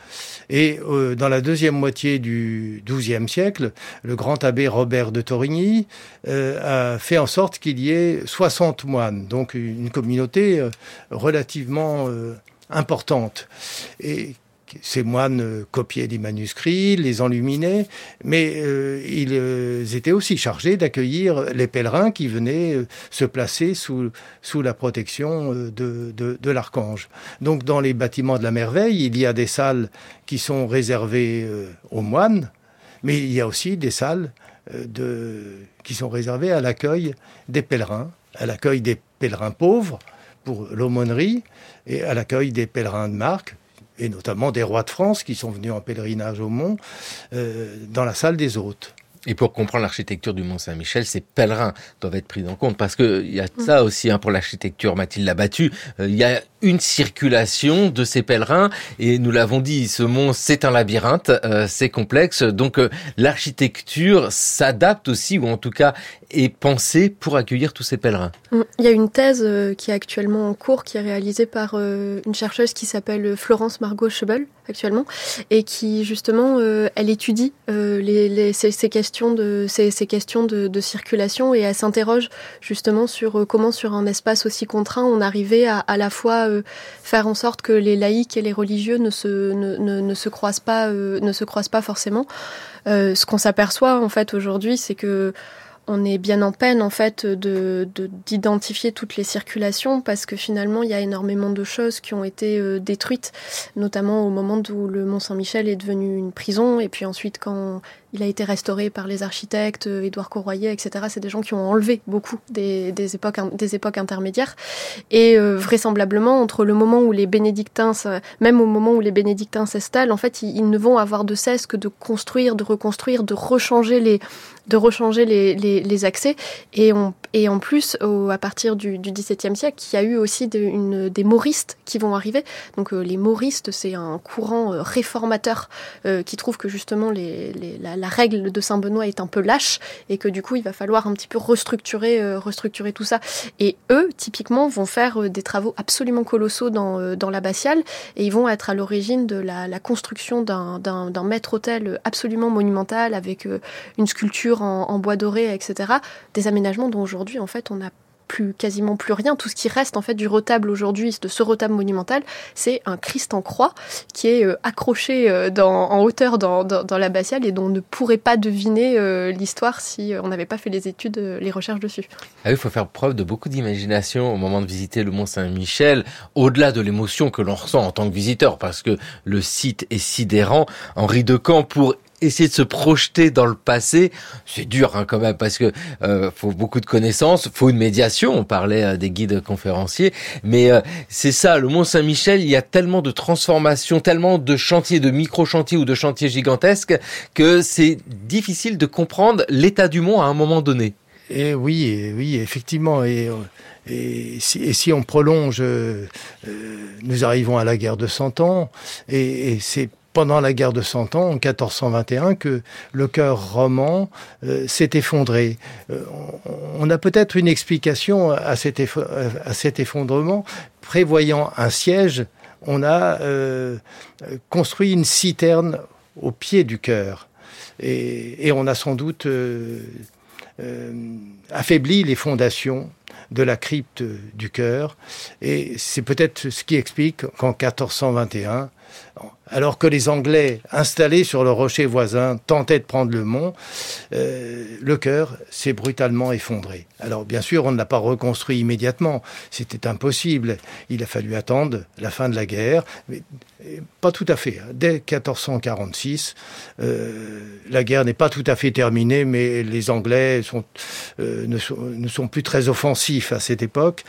Et euh, dans la deuxième moitié du XIIe siècle, le grand abbé Robert de Torigny euh, a fait en sorte qu'il y ait 60 moines, donc une communauté relativement importante. Et ces moines euh, copiaient des manuscrits, les enluminaient, mais euh, ils euh, étaient aussi chargés d'accueillir les pèlerins qui venaient se placer sous, la protection de, l'archange. Donc dans les bâtiments de la merveille, il y a des salles qui sont réservées aux moines, mais il y a aussi des salles qui sont réservées à l'accueil des pèlerins, à l'accueil des pèlerins pauvres pour l'aumônerie et à l'accueil des pèlerins de marque et notamment des rois de France qui sont venus en pèlerinage au Mont, euh, dans la salle des hôtes. Et pour comprendre l'architecture du Mont Saint-Michel, ces pèlerins doivent être pris en compte parce que il y a ça aussi hein, pour l'architecture. Mathilde l'a battu. Euh, il y a une circulation de ces pèlerins et nous l'avons dit, ce mont c'est un labyrinthe, euh, c'est complexe. Donc euh, l'architecture s'adapte aussi ou en tout cas est pensée pour accueillir tous ces pèlerins. Mm. Il y a une thèse qui est actuellement en cours, qui est réalisée par une chercheuse qui s'appelle Florence Margot Schebel actuellement et qui justement elle étudie les, ces, questions de ces, questions de, circulation et elle s'interroge justement sur euh, comment sur un espace aussi contraint on arrivait à à la fois euh, faire en sorte que les laïcs et les religieux ne se ne, se croisent pas euh, ne se croisent pas forcément. ce qu'on s'aperçoit en fait aujourd'hui, c'est que on est bien en peine en fait de d'identifier toutes les circulations parce que finalement il y a énormément de choses qui ont été euh, détruites, notamment au moment où le Mont Saint-Michel est devenu une prison et puis ensuite quand il a été restauré par les architectes, euh, Édouard Courroyer, etc. C'est des gens qui ont enlevé beaucoup des, des époques, des époques intermédiaires. Et euh, vraisemblablement, entre le moment où les bénédictins, même au moment où les bénédictins s'installent, en fait, ils, ils, ne vont avoir de cesse que de construire, de reconstruire, de rechanger les, de rechanger les, les, les, accès. Et, on, et en plus, à partir du, du XVIIe siècle, il y a eu aussi de, une, des mauristes qui vont arriver. Donc euh, les mauristes, c'est un courant euh, réformateur euh, qui trouve que justement les, les, la, la, règle de Saint-Benoît est un peu lâche et que du coup, il va falloir un petit peu restructurer, restructurer tout ça. Et eux, typiquement, vont faire des travaux absolument colossaux dans, dans l'abbatiale et ils vont être à l'origine de la, la construction d'un maître-autel absolument monumental avec une sculpture en, bois doré, etc. Des aménagements dont aujourd'hui, en fait, on n'a plus, quasiment plus rien. Tout ce qui reste en fait du retable aujourd'hui, de ce retable monumental, c'est un Christ en croix qui est euh, accroché euh, en hauteur dans, dans, l'abbatiale et dont on ne pourrait pas deviner euh, l'histoire si on n'avait pas fait les études, les recherches dessus. Ah il faut faire preuve de beaucoup d'imagination au moment de visiter le Mont Saint-Michel, au-delà de l'émotion que l'on ressent en tant que visiteur, parce que le site est sidérant. Henri Decamp, pour essayer de se projeter dans le passé, c'est dur hein, quand même parce que euh, faut beaucoup de connaissances, faut une médiation. On parlait euh, des guides conférenciers, mais euh, c'est ça. Le Mont Saint-Michel, il y a tellement de transformations, tellement de chantiers, de micro-chantiers ou de chantiers gigantesques que c'est difficile de comprendre l'état du mont à un moment donné. Et oui, oui, effectivement. Et, et, si, et si, on prolonge, euh, nous arrivons à la guerre de Cent Ans, et c'est pendant la guerre de Cent Ans, en 1421, que le cœur roman euh, s'est effondré. Euh, on a peut-être une explication à cet, à cet, effondrement. Prévoyant un siège, on a euh, construit une citerne au pied du cœur. Et, et on a sans doute affaibli les fondations de la crypte du cœur. Et c'est peut-être ce qui explique qu'en 1421, alors que les Anglais, installés sur le rocher voisin, tentaient de prendre le mont, euh, le chœur s'est brutalement effondré. Alors bien sûr, on ne l'a pas reconstruit immédiatement, c'était impossible. Il a fallu attendre la fin de la guerre, mais pas tout à fait. Hein. Dès 1446, euh, la guerre n'est pas tout à fait terminée, mais les Anglais euh, ne, sont, ne, sont, plus très offensifs à cette époque.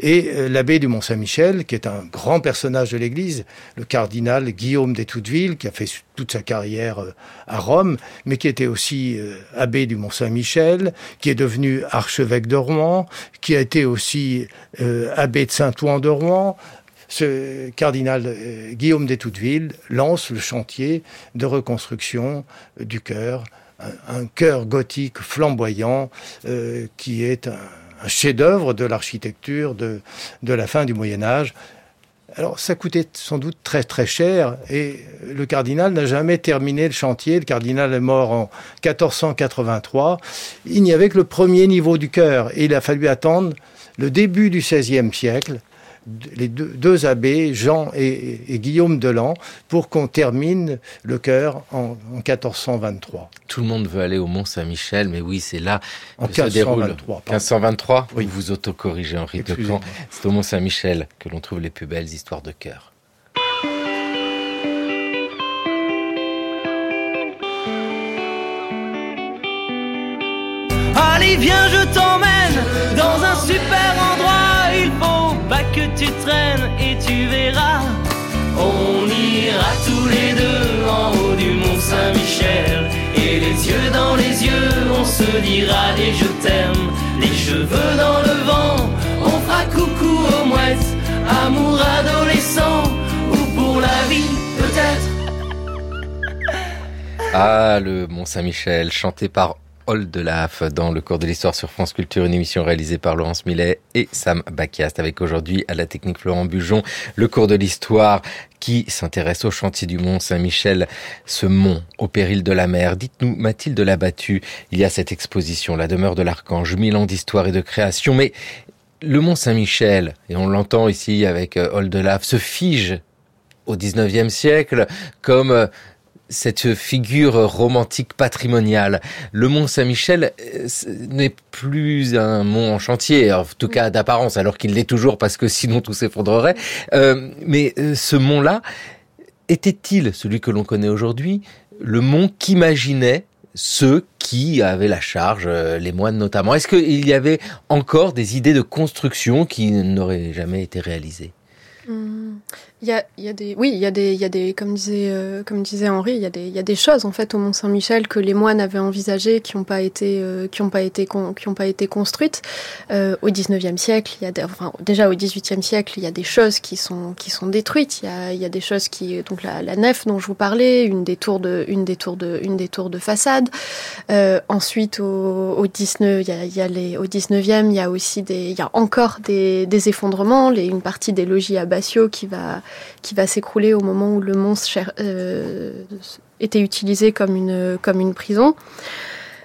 Et l'abbé du Mont-Saint-Michel, qui est un grand personnage de l'Église, le cardinal Guillaume d'Étouteville, qui a fait toute sa carrière euh, à Rome, mais qui était aussi euh, abbé du Mont-Saint-Michel, qui est devenu archevêque de Rouen, qui a été aussi euh, abbé de Saint-Ouen de Rouen, ce cardinal Guillaume d'Étouteville lance le chantier de reconstruction du chœur, un, chœur gothique flamboyant qui est un, chef-d'œuvre de l'architecture de la fin du Moyen Âge. Alors ça coûtait sans doute très très cher et le cardinal n'a jamais terminé le chantier. Le cardinal est mort en 1483. Il n'y avait que le premier niveau du chœur et il a fallu attendre le début du XVIe siècle les deux, deux, abbés, Jean et, et Guillaume Delan, pour qu'on termine le chœur en, en, 1423. Tout le monde veut aller au Mont Saint-Michel, mais oui, c'est là en que 1523. 1523 Oui. Vous autocorrigez, Henri Decamp. C'est au Mont Saint-Michel que l'on trouve les plus belles histoires de chœur. Allez, viens, je t'emmène dans un super endroit. Il faut pas que tu traînes et tu verras. On ira tous les deux en haut du Mont Saint-Michel. Et les yeux dans les yeux, on se dira des je t'aime. Les cheveux dans le vent, on fera coucou aux mouettes. Amour adolescent, ou pour la vie peut-être. Ah, le Mont Saint-Michel, chanté par Hall de Laf dans le cours de l'histoire sur France Culture, une émission réalisée par Laurence Millet et Sam Bakiast, avec aujourd'hui à la technique Florent Bujon, le cours de l'histoire qui s'intéresse au chantier du Mont Saint-Michel, ce mont au péril de la mer. Dites-nous, Mathilde Labattu, il y a cette exposition, la demeure de l'Archange, mille ans d'histoire et de création, mais le Mont Saint-Michel, et on l'entend ici avec Hall de Laf, se fige au 19e siècle comme cette figure romantique patrimoniale. Le Mont Saint-Michel n'est plus un mont en chantier, en tout cas d'apparence, alors qu'il l'est toujours parce que sinon tout s'effondrerait. Euh, mais ce mont-là, était-il celui que l'on connaît aujourd'hui, le mont qu'imaginaient ceux qui avaient la charge, les moines notamment? Est-ce qu'il y avait encore des idées de construction qui n'auraient jamais été réalisées? Mmh. Il y a, y a des, oui, il y a des, il y a des, comme disait, euh, comme disait Henri, il y a des, il y a des choses en fait au Mont Saint-Michel que les moines avaient envisagées qui n'ont pas été, euh, qui n'ont pas été, qui ont pas été construites. Euh, au 19e siècle, il y a, des, enfin, déjà au 18e siècle, il y a des choses qui sont, qui sont détruites. Il y a, il y a des choses qui, donc la, la nef dont je vous parlais, une des tours de, une des tours de, une des tours de façade. Euh, ensuite, au, au 19, il y a, il y a les, au 19e, il y a aussi des, il y a encore des, des effondrements, les, une partie des logis Batio qui va, qui va s'écrouler au moment où le monstre euh, était utilisé comme une prison.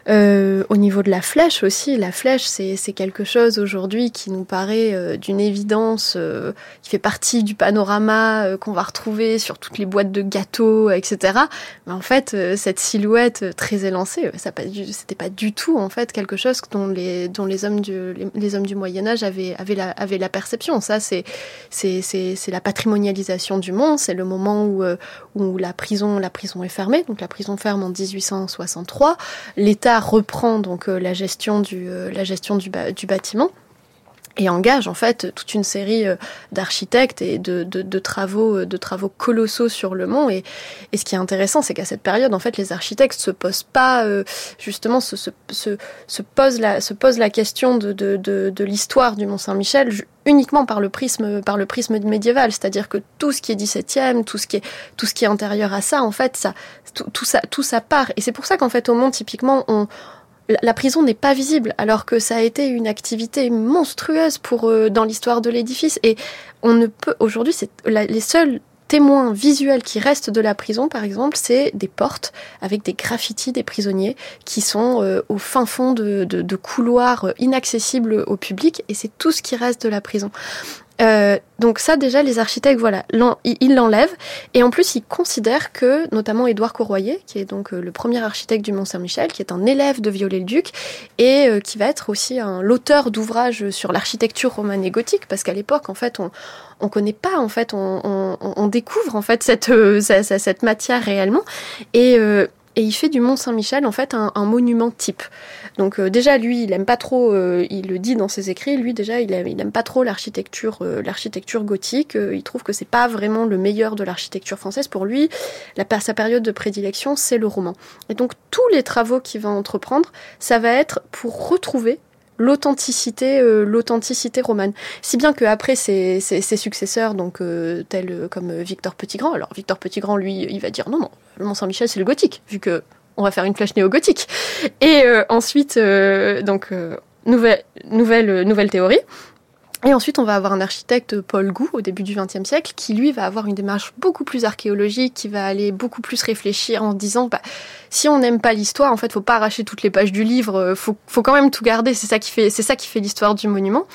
Euh, au niveau de la flèche aussi, la flèche c'est quelque chose aujourd'hui qui nous paraît euh, d'une évidence, euh, qui fait partie du panorama qu'on va retrouver sur toutes les boîtes de gâteaux, etc. Mais en fait, cette silhouette très élancée, ça c'était pas du tout en fait quelque chose dont les, dont les hommes du, les, hommes du Moyen Âge avaient, avaient, la, perception. Ça c'est la patrimonialisation du monde, c'est le moment où, où la prison la prison est fermée, donc la prison ferme en 1863, l'État reprend donc euh, la gestion du euh, la gestion du, du bâtiment et engage en fait toute une série euh, d'architectes et de, de, de, travaux de travaux colossaux sur le mont et, et ce qui est intéressant c'est qu'à cette période en fait les architectes se posent pas euh, justement se, se, se, se posent la se posent la question de, de, de, de l'histoire du Mont Saint-Michel uniquement par le prisme par le prisme médiéval. C'est-à-dire que tout ce qui est 17e tout ce qui est tout ce qui est antérieur à ça en fait ça tout, tout ça tout ça part. Et c'est pour ça qu'en fait au Mont typiquement on la prison n'est pas visible, alors que ça a été une activité monstrueuse euh, dans l'histoire de l'édifice. Et on ne peut aujourd'hui, c'est les seuls témoins visuels qui restent de la prison, par exemple, c'est des portes avec des graffitis des prisonniers qui sont euh, au fin fond de couloirs inaccessibles au public, et c'est tout ce qui reste de la prison. Euh, donc ça déjà les architectes voilà ils l'enlèvent. Et en plus ils considèrent que notamment Édouard Courroyer qui est donc euh, le premier architecte du Mont Saint-Michel qui est un élève de Viollet-le-Duc et euh, qui va être aussi l'auteur d'ouvrages sur l'architecture romane et gothique parce qu'à l'époque en fait on on connaît pas en fait on, on, découvre en fait cette cette matière réellement. Et et il fait du Mont Saint-Michel en fait un, monument type. Donc euh, déjà lui, il aime pas trop, euh, il le dit dans ses écrits, lui déjà il aime pas trop l'architecture, euh, l'architecture gothique. il trouve que c'est pas vraiment le meilleur de l'architecture française. Pour lui, la, sa période de prédilection, c'est le roman. Et donc tous les travaux qu'il va entreprendre, ça va être pour retrouver l'authenticité euh, l'authenticité romane. Si bien que après ses, ses, successeurs donc euh, tels euh, comme Victor Petitgrand alors Victor Petitgrand lui il va dire non non le Mont Saint-Michel c'est le gothique vu que on va faire une flèche néo-gothique. Et ensuite donc nouvelle nouvelle nouvelle théorie et ensuite, on va avoir un architecte, Paul Gou, au début du XXe siècle, qui lui va avoir une démarche beaucoup plus archéologique, qui va aller beaucoup plus réfléchir en disant, bah, si on n'aime pas l'histoire, en fait, faut pas arracher toutes les pages du livre, faut, faut quand même tout garder. C'est ça qui fait, c'est ça qui fait l'histoire du monument.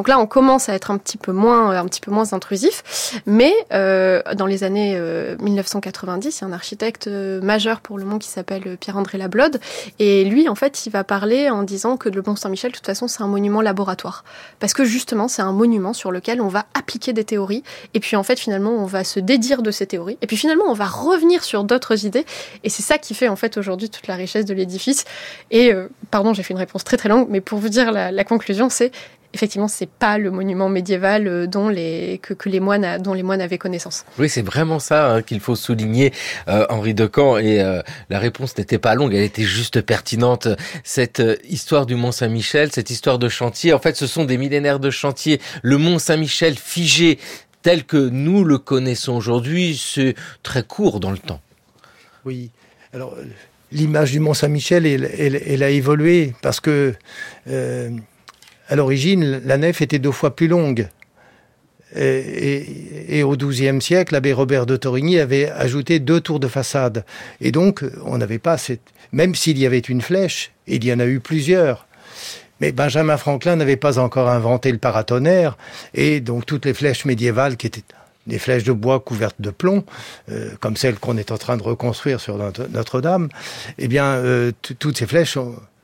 Donc là, on commence à être un petit peu moins, un peu moins intrusif. Mais euh, dans les années 1990, euh, il y a un architecte euh, majeur pour le monde qui s'appelle Pierre-André Lablode. Et lui, en fait, il va parler en disant que le Mont Saint-Michel, de toute façon, c'est un monument laboratoire. Parce que justement, c'est un monument sur lequel on va appliquer des théories. Et puis, en fait, finalement, on va se dédire de ces théories. Et puis, finalement, on va revenir sur d'autres idées. Et c'est ça qui fait, en fait, aujourd'hui, toute la richesse de l'édifice. Et, pardon, j'ai fait une réponse très très longue, mais pour vous dire la conclusion, c'est effectivement, c'est pas le monument médiéval euh, dont les que, que, les moines dont les moines avaient connaissance. Oui, c'est vraiment ça hein, qu'il faut souligner, euh, Henri Decamp. Et euh, la réponse n'était pas longue, elle était juste pertinente. Cette histoire du Mont Saint-Michel, cette histoire de chantier, en fait, ce sont des millénaires de chantier. Le Mont Saint-Michel figé tel que nous le connaissons aujourd'hui, c'est très court dans le temps. Oui. Alors l'image du Mont Saint-Michel, elle, elle, a évolué parce que à l'origine, la nef était deux fois plus longue. Et, au XIIe siècle, l'abbé Robert de Torigny avait ajouté deux tours de façade. Et donc, on n'avait pas cette... Même s'il y avait une flèche, il y en a eu plusieurs. Mais Benjamin Franklin n'avait pas encore inventé le paratonnerre, et donc toutes les flèches médiévales qui étaient des flèches de bois couvertes de plomb, euh, comme celles qu'on est en train de reconstruire sur Notre-Dame, eh bien, euh, toutes ces flèches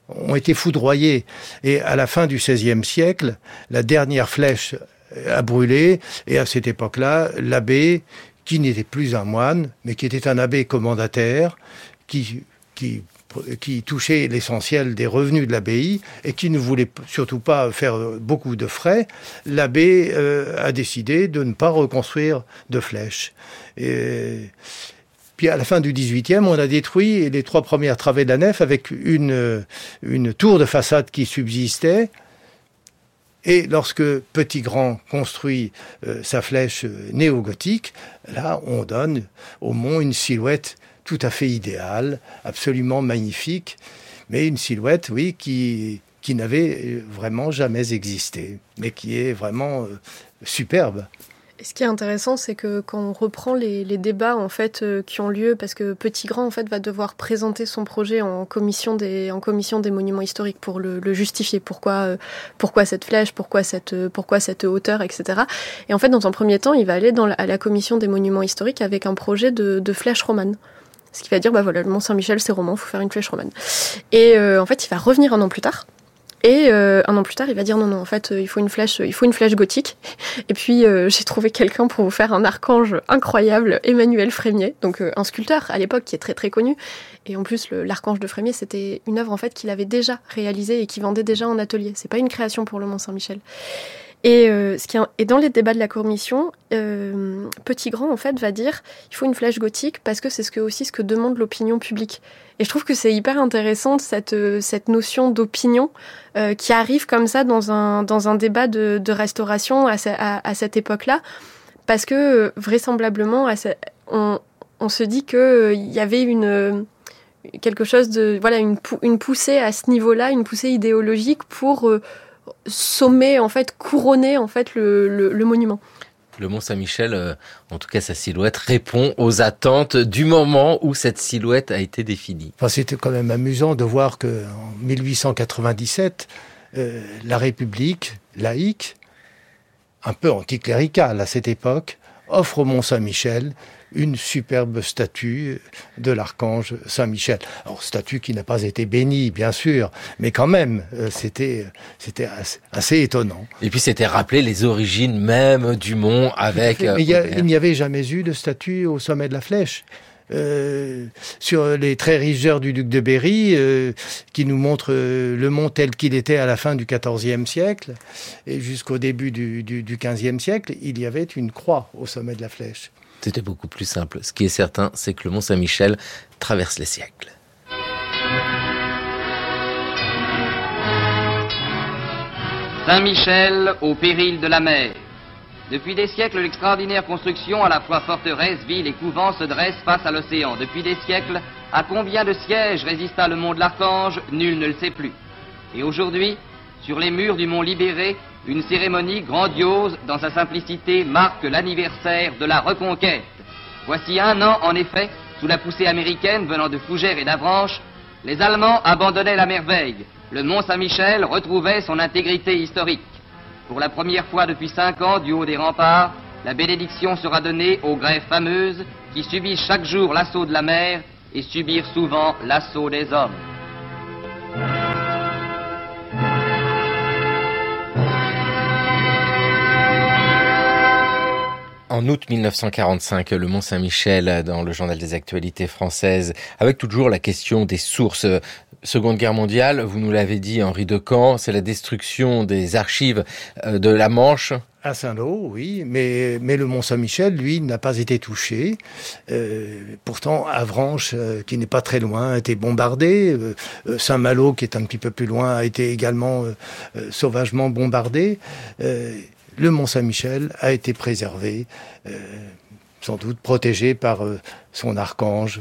ont été foudroyés. Et à la fin du XVIe siècle, la dernière flèche a brûlé, et à cette époque-là, l'abbé, qui n'était plus un moine, mais qui était un abbé commandataire, qui, touchait l'essentiel des revenus de l'abbaye et qui ne voulait surtout pas faire beaucoup de frais, l'abbé euh, a décidé de ne pas reconstruire de flèches. Et, puis à la fin du 18e, on a détruit les trois premières travées de la nef avec une, une tour de façade qui subsistait. Et lorsque Petit Grand construit euh, sa flèche euh, néo-gothique, là, on donne au mont une silhouette tout à fait idéale, absolument magnifique, mais une silhouette, oui, qui, qui n'avait euh, vraiment jamais existé, mais qui est vraiment superbe ce qui est intéressant, c'est que quand on reprend les, débats en fait euh, qui ont lieu, parce que Petit Grand en fait va devoir présenter son projet en commission des en commission des monuments historiques pour le, justifier. Pourquoi euh, pourquoi cette flèche, pourquoi cette euh, pourquoi cette hauteur, etc. Et en fait, dans un premier temps, il va aller à la commission des monuments historiques avec un projet de, de flèche romane. Ce qui va dire, bah voilà, le Mont Saint-Michel, c'est roman, faut faire une flèche romane. Et en fait, il va revenir un an plus tard et euh, un an plus tard, il va dire non, non, en fait, euh, il faut une flèche, il faut une flèche gothique. Et puis euh, j'ai trouvé quelqu'un pour vous faire un archange incroyable, Emmanuel Frémier, donc un sculpteur à l'époque qui est très très connu. Et en plus, l'archange de Frémier, c'était une œuvre en fait qu'il avait déjà réalisée et qui vendait déjà en atelier. C'est pas une création pour le Mont Saint-Michel. Et, euh, est, dans les débats de la commission, euh, Petit Grand en fait va dire il faut une flèche gothique parce que c'est aussi ce que demande l'opinion publique. Et je trouve que c'est hyper intéressant cette euh, notion d'opinion qui arrive comme ça dans un débat de, restauration à, cette époque-là, parce que vraisemblablement on, se dit que il y avait quelque chose voilà une poussée à ce niveau-là, une poussée idéologique pour sommet, en fait, couronner en fait le, le, monument. Le Mont Saint-Michel, euh, en tout cas sa silhouette, répond aux attentes du moment où cette silhouette a été définie. Enfin, C'était quand même amusant de voir que en 1897, euh, la République laïque un peu anticlérical à cette époque, offre au Mont Saint-Michel une superbe statue de l'archange Saint-Michel. Alors, statue qui n'a pas été bénie, bien sûr, mais quand même, euh, c'était, c'était assez, étonnant. Et puis, c'était rappeler les origines même du mont avec... Mais il n'y avait jamais eu de statue au sommet de la flèche. Euh, sur les très riches du duc de Berry, euh, qui nous montre euh, le mont tel qu'il était à la fin du XIVe siècle et jusqu'au début du, du, du XVe siècle, il y avait une croix au sommet de la flèche. C'était beaucoup plus simple. Ce qui est certain, c'est que le mont Saint-Michel traverse les siècles. Saint-Michel au péril de la mer. Depuis des siècles, l'extraordinaire construction, à la fois forteresse, ville et couvent, se dresse face à l'océan. Depuis des siècles, à combien de sièges résista le mont de l'Archange, nul ne le sait plus. Et aujourd'hui, sur les murs du mont Libéré, une cérémonie grandiose, dans sa simplicité, marque l'anniversaire de la reconquête. Voici un an, en effet, sous la poussée américaine venant de Fougères et d'Avranches, les Allemands abandonnaient la merveille. Le Mont Saint-Michel retrouvait son intégrité historique. Pour la première fois depuis cinq ans, du haut des remparts, la bénédiction sera donnée aux grèves fameuses qui subissent chaque jour l'assaut de la mer et subirent souvent l'assaut des hommes. En août 1945, le Mont Saint-Michel dans le journal des actualités françaises, avec toujours la question des sources. Seconde Guerre mondiale, vous nous l'avez dit, Henri de c'est la destruction des archives euh, de la Manche. À Saint-Lô, oui, mais, mais le Mont Saint-Michel, lui, n'a pas été touché. Euh, pourtant, Avranches, euh, qui n'est pas très loin, a été bombardé. Saint-Malo, qui est un petit peu plus loin, a été également sauvagement bombardé le Mont Saint-Michel a été préservé, euh, sans doute protégé par euh, son archange.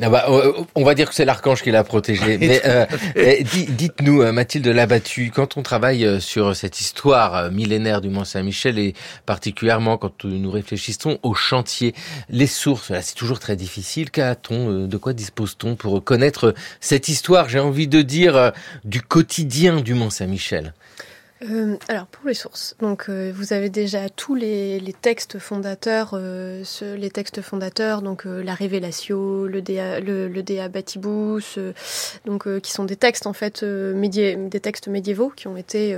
Ah bah, euh, on va dire que c'est l'archange qui l'a protégé. *laughs* Mais dites-nous, Mathilde Labattu, quand on travaille sur cette histoire millénaire du Mont Saint-Michel et particulièrement quand nous réfléchissons au chantier, les sources, c'est toujours très difficile. Qu'a-t-on, de quoi dispose-t-on pour connaître cette histoire J'ai envie de dire du quotidien du Mont Saint-Michel. Euh, alors pour les sources, donc euh, vous avez déjà tous les, les textes fondateurs, euh, ce, les textes fondateurs, donc euh, la Révélation, le Dea, le, le Batibus, donc qui sont des textes en fait médié, des textes médiévaux qui ont été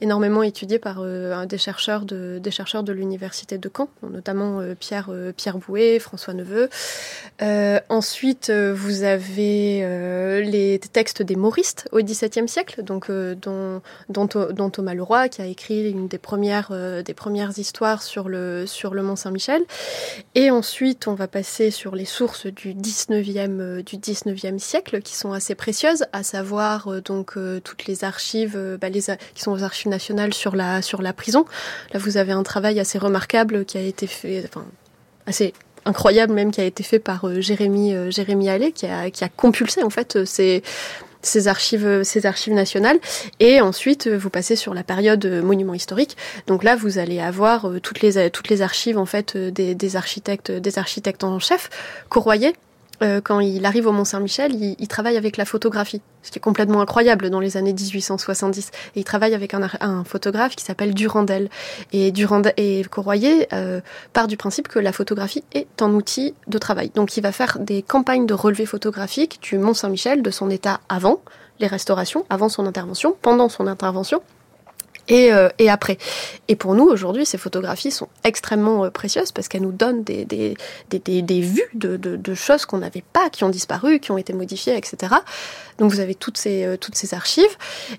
énormément étudiés par des chercheurs de des chercheurs de l'université de Caen, notamment Pierre Pierre Bouet, François Neveu. ensuite, vous avez les textes des Mauristes au XVIIe siècle, donc dont, dont, dont Thomas Leroy, qui a écrit une des premières, euh, des premières histoires sur le, sur le Mont Saint-Michel. Et ensuite, on va passer sur les sources du 19e, euh, du 19e siècle, qui sont assez précieuses, à savoir euh, donc toutes les archives bah, qui sont aux archives nationales sur la, sur la prison. Là, vous avez un travail assez remarquable qui a été fait, enfin, assez incroyable même qui a été fait par Jérémy Jérémy Allais qui a qui a compulsé en fait ces ces archives, ces archives nationales. Et ensuite, vous passez sur la période monument historique. Donc là, vous allez avoir euh, toutes les toutes les archives en fait euh, des, des architectes, des architectes en chef. Courroyer, euh, quand il arrive au Mont-Saint-Michel, il, il, travaille avec la photographie, ce qui est complètement incroyable dans les années 1870. Et il travaille avec un, un photographe qui s'appelle Durandel. Et, Durandel, et Corroyer euh, part du principe que la photographie est un outil de travail. Donc il va faire des campagnes de relevés photographiques du Mont-Saint-Michel, de son état avant les restaurations, avant son intervention, pendant son intervention, et, euh, et, après. Et pour nous, aujourd'hui, ces photographies sont extrêmement euh, précieuses parce qu'elles nous donnent des, des, des, des vues de, de, de choses qu'on n'avait pas, qui ont disparu, qui ont été modifiées, etc. Donc vous avez toutes ces, euh, toutes ces archives.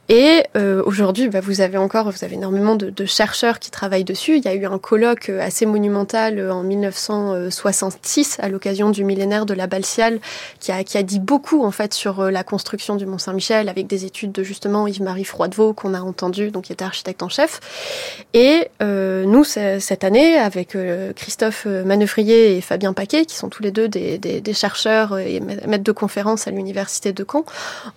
Et euh, aujourd'hui, bah, vous avez encore, vous avez énormément de, de, chercheurs qui travaillent dessus. Il y a eu un colloque assez monumental en 1966 à l'occasion du millénaire de la Balsiale qui a, qui a dit beaucoup en fait sur la construction du Mont Saint-Michel avec des études de justement Yves-Marie Froidevaux qu'on a entendu, donc qui était architecte en chef. Et euh, nous, cette année, avec euh, Christophe Manœuvrier et Fabien Paquet, qui sont tous les deux des, des, des chercheurs et maîtres de conférences à l'université de Caen,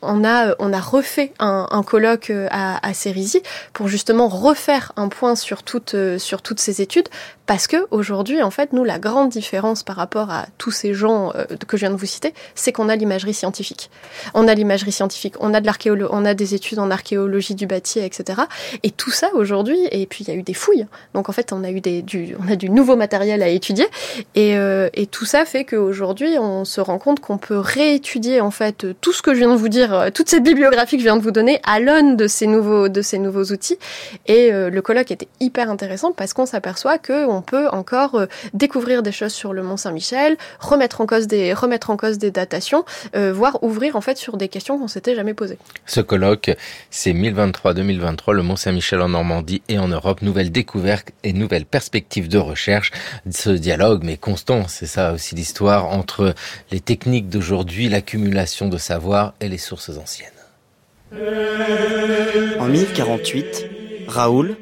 on a, on a refait un, colloque à, à Cérisy pour justement refaire un point sur toutes, sur toutes ces études, parce que aujourd'hui, en fait, nous, la grande différence par rapport à tous ces gens euh, que je viens de vous citer, c'est qu'on a l'imagerie scientifique. On a l'imagerie scientifique, on a de on a des études en archéologie du bâti, etc. Et tout ça aujourd'hui, et puis il y a eu des fouilles. Donc en fait, on a eu des, du, on a du nouveau matériel à étudier. Et, euh, et tout ça fait qu'aujourd'hui, on se rend compte qu'on peut réétudier en fait tout ce que je viens de vous dire, euh, toute cette bibliographie que je viens de vous donner à l'aune de ces nouveaux, de ces nouveaux outils. Et euh, le colloque était hyper intéressant parce qu'on s'aperçoit qu'on peut encore découvrir des choses sur le Mont Saint-Michel, remettre en cause des, remettre en cause des datations, voire ouvrir en fait sur des questions qu'on s'était jamais posées. Ce colloque, c'est 1023-2023, le Mont Saint-Michel en Normandie et en Europe, nouvelles découvertes et nouvelles perspectives de recherche. Ce dialogue, mais constant, c'est ça aussi l'histoire entre les techniques d'aujourd'hui, l'accumulation de savoir et les sources anciennes. En 1048, Raoul,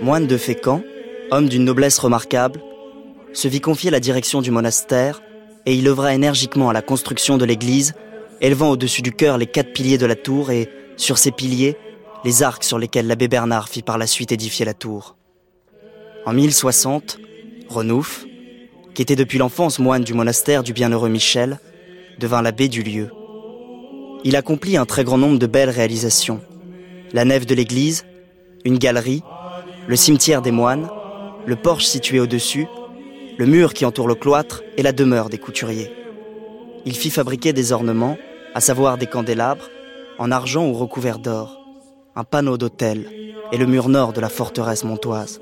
moine de Fécamp, homme d'une noblesse remarquable, se vit confier la direction du monastère et il œuvra énergiquement à la construction de l'église, élevant au-dessus du chœur les quatre piliers de la tour et, sur ces piliers, les arcs sur lesquels l'abbé Bernard fit par la suite édifier la tour. En 1060, Renouf, qui était depuis l'enfance moine du monastère du bienheureux Michel, devint l'abbé du lieu. Il accomplit un très grand nombre de belles réalisations. La nef de l'église, une galerie, le cimetière des moines, le porche situé au-dessus, le mur qui entoure le cloître et la demeure des couturiers. Il fit fabriquer des ornements, à savoir des candélabres, en argent ou recouverts d'or, un panneau d'autel et le mur nord de la forteresse montoise.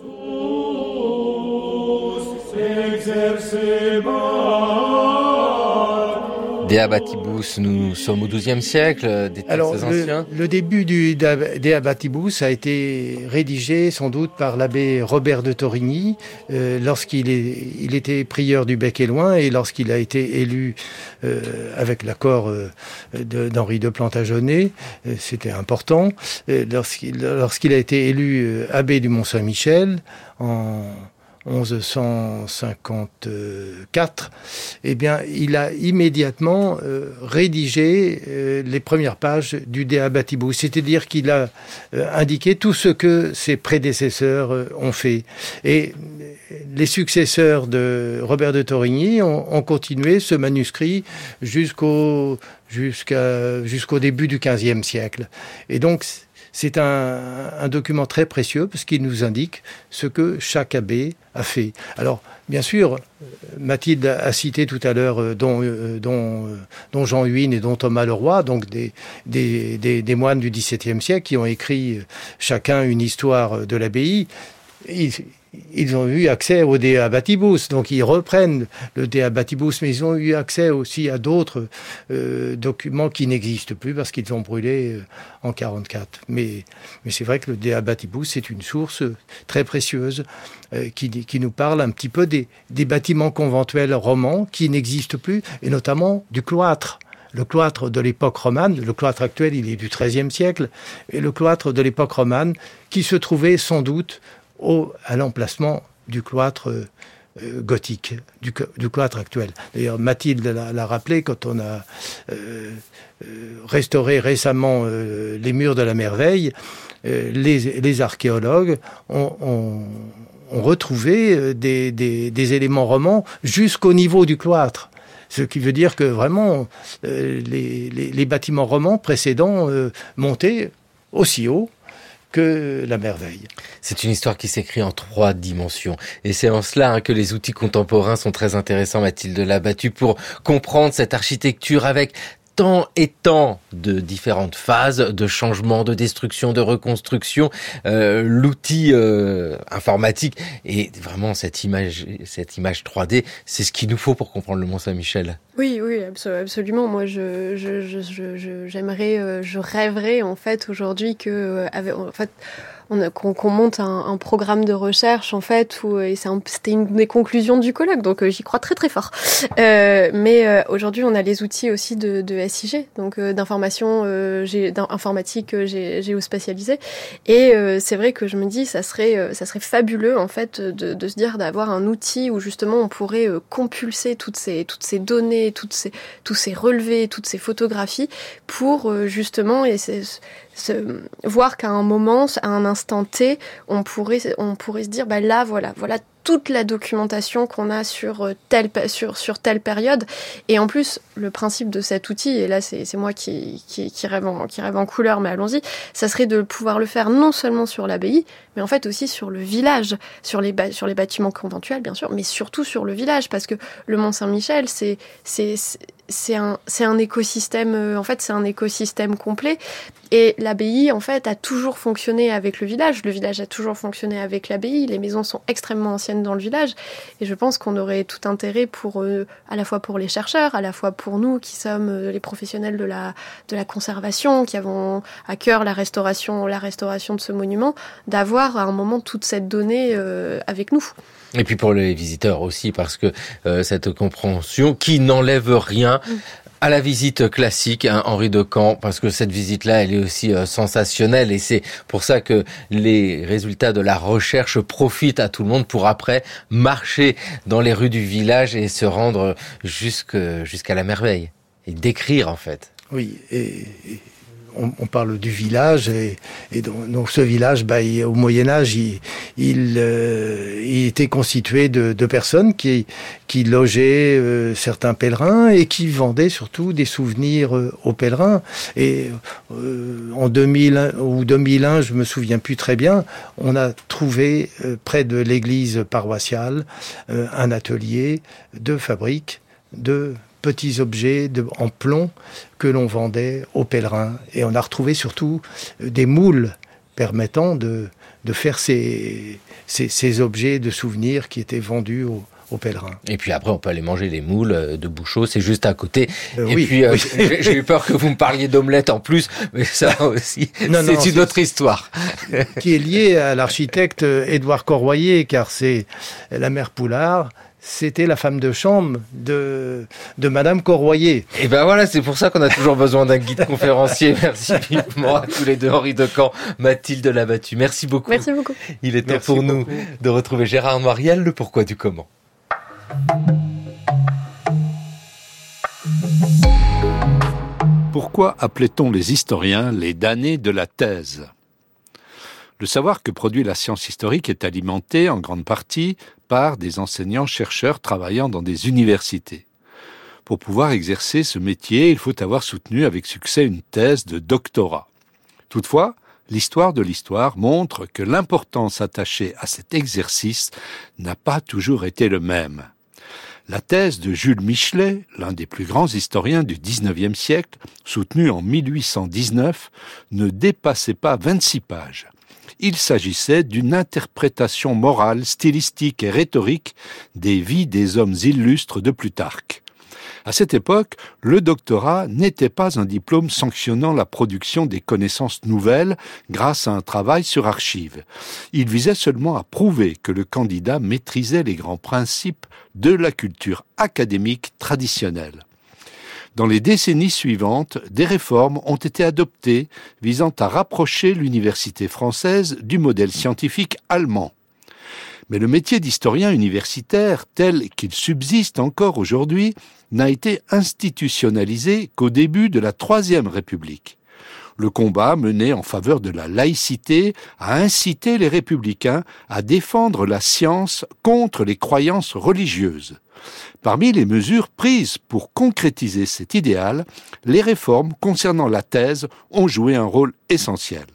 De Abatibus, nous sommes au XIIe siècle, des textes Alors, anciens. Le, le début du De Abatibus a été rédigé sans doute par l'abbé Robert de Torigny euh, lorsqu'il il était prieur du Bec et Loin et lorsqu'il a été élu euh, avec l'accord euh, d'Henri de, Plantagenet, euh, c'était important, euh, lorsqu'il lorsqu'il a été élu euh, abbé du Mont-Saint-Michel en 1154, eh bien, il a immédiatement euh, rédigé euh, les premières pages du De c'est-à-dire qu'il a euh, indiqué tout ce que ses prédécesseurs ont fait. Et les successeurs de Robert de Torigny ont, ont continué ce manuscrit jusqu'au jusqu'au début du XVe siècle. Et donc, c'est un, document très précieux parce qu'il nous indique ce que chaque abbé a fait. Alors, bien sûr, Mathilde a cité tout à l'heure dont, dont, dont, Jean Huynh et dont Thomas Leroy, donc des, moines du XVIIe siècle qui ont écrit chacun une histoire de l'abbaye. Ils ont eu accès au De Abatibus, donc ils reprennent le De Abatibus, mais ils ont eu accès aussi à d'autres euh, documents qui n'existent plus parce qu'ils ont brûlé euh, en 44. Mais, mais c'est vrai que le De Abatibus c'est une source très précieuse euh, qui, qui, nous parle un petit peu des, des bâtiments conventuels romans qui n'existent plus, et notamment du cloître le cloître de l'époque romane, le cloître actuel il est du XIIIe siècle, et le cloître de l'époque romane qui se trouvait sans doute au, à l'emplacement du cloître euh, gothique, du, cloître actuel. D'ailleurs, Mathilde l'a rappelé quand on a euh, restauré récemment euh, les murs de la merveille, les, archéologues ont, retrouvé des, éléments romans jusqu'au niveau du cloître. Ce qui veut dire que vraiment, les bâtiments romans précédents montaient aussi haut que la merveille. C'est une histoire qui s'écrit en trois dimensions. Et c'est en cela hein, que les outils contemporains sont très intéressants, Mathilde Labattu, pour comprendre cette architecture avec tant et tant de différentes phases de changement, de destruction, de reconstruction. Euh, L'outil euh, informatique et vraiment cette image, cette image 3D, c'est ce qu'il nous faut pour comprendre le Mont Saint-Michel. Oui, oui, absolument. Moi, je, je, je, je, j'aimerais, euh, je rêverais en fait aujourd'hui que, euh, en fait, qu'on qu monte un, un, programme de recherche en fait où et c'était une des conclusions du colloque donc euh, j'y crois très très fort. Euh, mais euh, aujourd'hui on a les outils aussi de, de SIG donc euh, d'information informatique géospatialisée. Et c'est vrai que je me dis ça serait ça serait fabuleux en fait de, de se dire d'avoir un outil où justement on pourrait compulser toutes ces toutes ces données toutes ces tous ces relevés toutes ces photographies pour justement et se, voir qu'à un moment, à un instant T, on pourrait, on pourrait se dire, bah là, voilà, voilà toute la documentation qu'on a sur euh, telle, sur, sur telle période. Et en plus, le principe de cet outil, et là c'est moi qui, qui, qui, rêve en, qui rêve en couleur, mais allons-y, ça serait de pouvoir le faire non seulement sur l'abbaye, mais en fait aussi sur le village, sur les, sur les bâtiments conventuels bien sûr, mais surtout sur le village, parce que le Mont Saint-Michel, c'est c'est un, un écosystème, euh, en fait, c'est un écosystème complet. Et l'abbaye, en fait, a toujours fonctionné avec le village. Le village a toujours fonctionné avec l'abbaye. Les maisons sont extrêmement anciennes dans le village. Et je pense qu'on aurait tout intérêt pour, euh, à la fois pour les chercheurs, à la fois pour nous qui sommes euh, les professionnels de la, de la conservation, qui avons à cœur la restauration, la restauration de ce monument, d'avoir à un moment toute cette donnée avec nous. Et puis pour les visiteurs aussi, parce que cette compréhension qui n'enlève rien mm. à la visite classique, hein, Henri de Camp, parce que cette visite-là, elle est aussi euh, sensationnelle et c'est pour ça que les résultats de la recherche profitent à tout le monde pour après marcher dans les rues du village et se rendre jusqu'à la merveille et décrire en fait. Oui, et on, parle du village et, donc, ce village, bah, au Moyen Âge, il, euh, était constitué de, personnes qui, qui logeaient euh, certains pèlerins et qui vendaient surtout des souvenirs euh, aux pèlerins. Et en 2000 ou 2001, je me souviens plus très bien, on a trouvé près de l'église paroissiale un atelier de fabrique de petits objets de, en plomb que l'on vendait aux pèlerins. Et on a retrouvé surtout euh, des moules permettant de, de faire ces, ces, objets de souvenirs qui étaient vendus aux, aux pèlerins. Et puis après, on peut aller manger les moules euh, de Bouchot, c'est juste à côté. Euh, et puis, *laughs* j'ai eu peur que vous me parliez d'omelette en plus, mais ça aussi, *laughs* c'est une autre histoire. qui est liée à l'architecte Édouard Corroyer, car c'est la mère Poulard c'était la femme de chambre de, de Madame Corroyer. Et ben voilà, c'est pour ça qu'on a toujours besoin d'un guide *laughs* conférencier. Merci vivement à tous les deux, Henri Decamp, Mathilde Labattu. Merci beaucoup. Merci beaucoup. Il est temps pour nous de retrouver Gérard Mariel, le pourquoi du comment. Pourquoi appelait-on les historiens les damnés de la thèse? Le savoir que produit la science historique est alimenté en grande partie par des enseignants-chercheurs travaillant dans des universités. Pour pouvoir exercer ce métier, il faut avoir soutenu avec succès une thèse de doctorat. Toutefois, l'histoire de l'histoire montre que l'importance attachée à cet exercice n'a pas toujours été le même. La thèse de Jules Michelet, l'un des plus grands historiens du XIXe siècle, soutenue en 1819, ne dépassait pas 26 pages il s'agissait d'une interprétation morale, stylistique et rhétorique des vies des hommes illustres de Plutarque. À cette époque, le doctorat n'était pas un diplôme sanctionnant la production des connaissances nouvelles grâce à un travail sur archives. Il visait seulement à prouver que le candidat maîtrisait les grands principes de la culture académique traditionnelle. Dans les décennies suivantes, des réformes ont été adoptées visant à rapprocher l'université française du modèle scientifique allemand. Mais le métier d'historien universitaire, tel qu'il subsiste encore aujourd'hui, n'a été institutionnalisé qu'au début de la Troisième République. Le combat mené en faveur de la laïcité a incité les républicains à défendre la science contre les croyances religieuses. Parmi les mesures prises pour concrétiser cet idéal, les réformes concernant la thèse ont joué un rôle essentiel.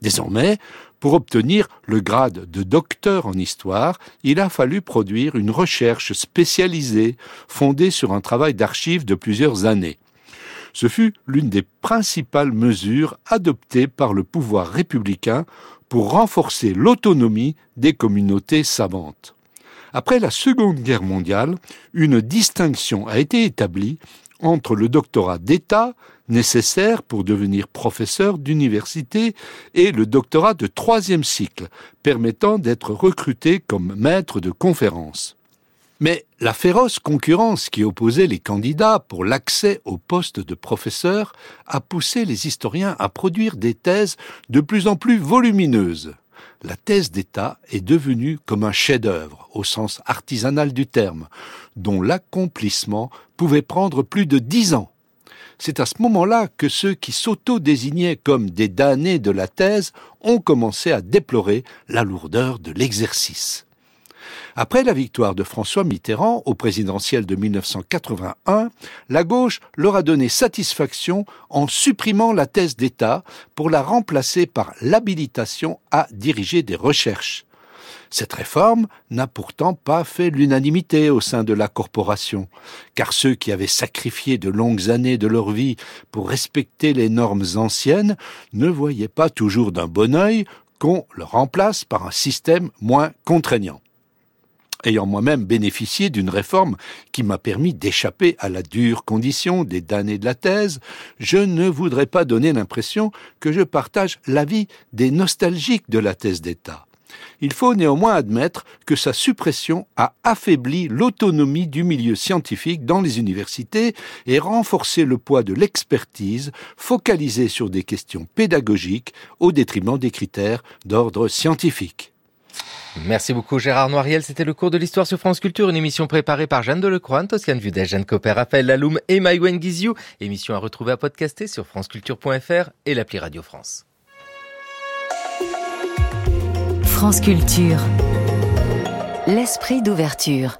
Désormais, pour obtenir le grade de docteur en histoire, il a fallu produire une recherche spécialisée fondée sur un travail d'archives de plusieurs années. Ce fut l'une des principales mesures adoptées par le pouvoir républicain pour renforcer l'autonomie des communautés savantes. Après la Seconde Guerre mondiale, une distinction a été établie entre le doctorat d'État, nécessaire pour devenir professeur d'université, et le doctorat de troisième cycle, permettant d'être recruté comme maître de conférence. Mais la féroce concurrence qui opposait les candidats pour l'accès au poste de professeur a poussé les historiens à produire des thèses de plus en plus volumineuses la thèse d'État est devenue comme un chef-d'œuvre, au sens artisanal du terme, dont l'accomplissement pouvait prendre plus de dix ans. C'est à ce moment-là que ceux qui s'auto-désignaient comme des damnés de la thèse ont commencé à déplorer la lourdeur de l'exercice. Après la victoire de François Mitterrand au présidentiel de 1981, la gauche leur a donné satisfaction en supprimant la thèse d'État pour la remplacer par l'habilitation à diriger des recherches. Cette réforme n'a pourtant pas fait l'unanimité au sein de la corporation, car ceux qui avaient sacrifié de longues années de leur vie pour respecter les normes anciennes ne voyaient pas toujours d'un bon œil qu'on le remplace par un système moins contraignant ayant moi-même bénéficié d'une réforme qui m'a permis d'échapper à la dure condition des damnés de la thèse, je ne voudrais pas donner l'impression que je partage l'avis des nostalgiques de la thèse d'État. Il faut néanmoins admettre que sa suppression a affaibli l'autonomie du milieu scientifique dans les universités et renforcé le poids de l'expertise focalisée sur des questions pédagogiques au détriment des critères d'ordre scientifique. Merci beaucoup Gérard Noiriel. C'était le cours de l'histoire sur France Culture, une émission préparée par Jeanne Delecroix, Toscane Vudel, Jeanne Copper, Raphaël Laloum et Maïwen Guizou. Émission à retrouver à podcaster sur franceculture.fr et l'appli Radio France. France Culture. L'esprit d'ouverture.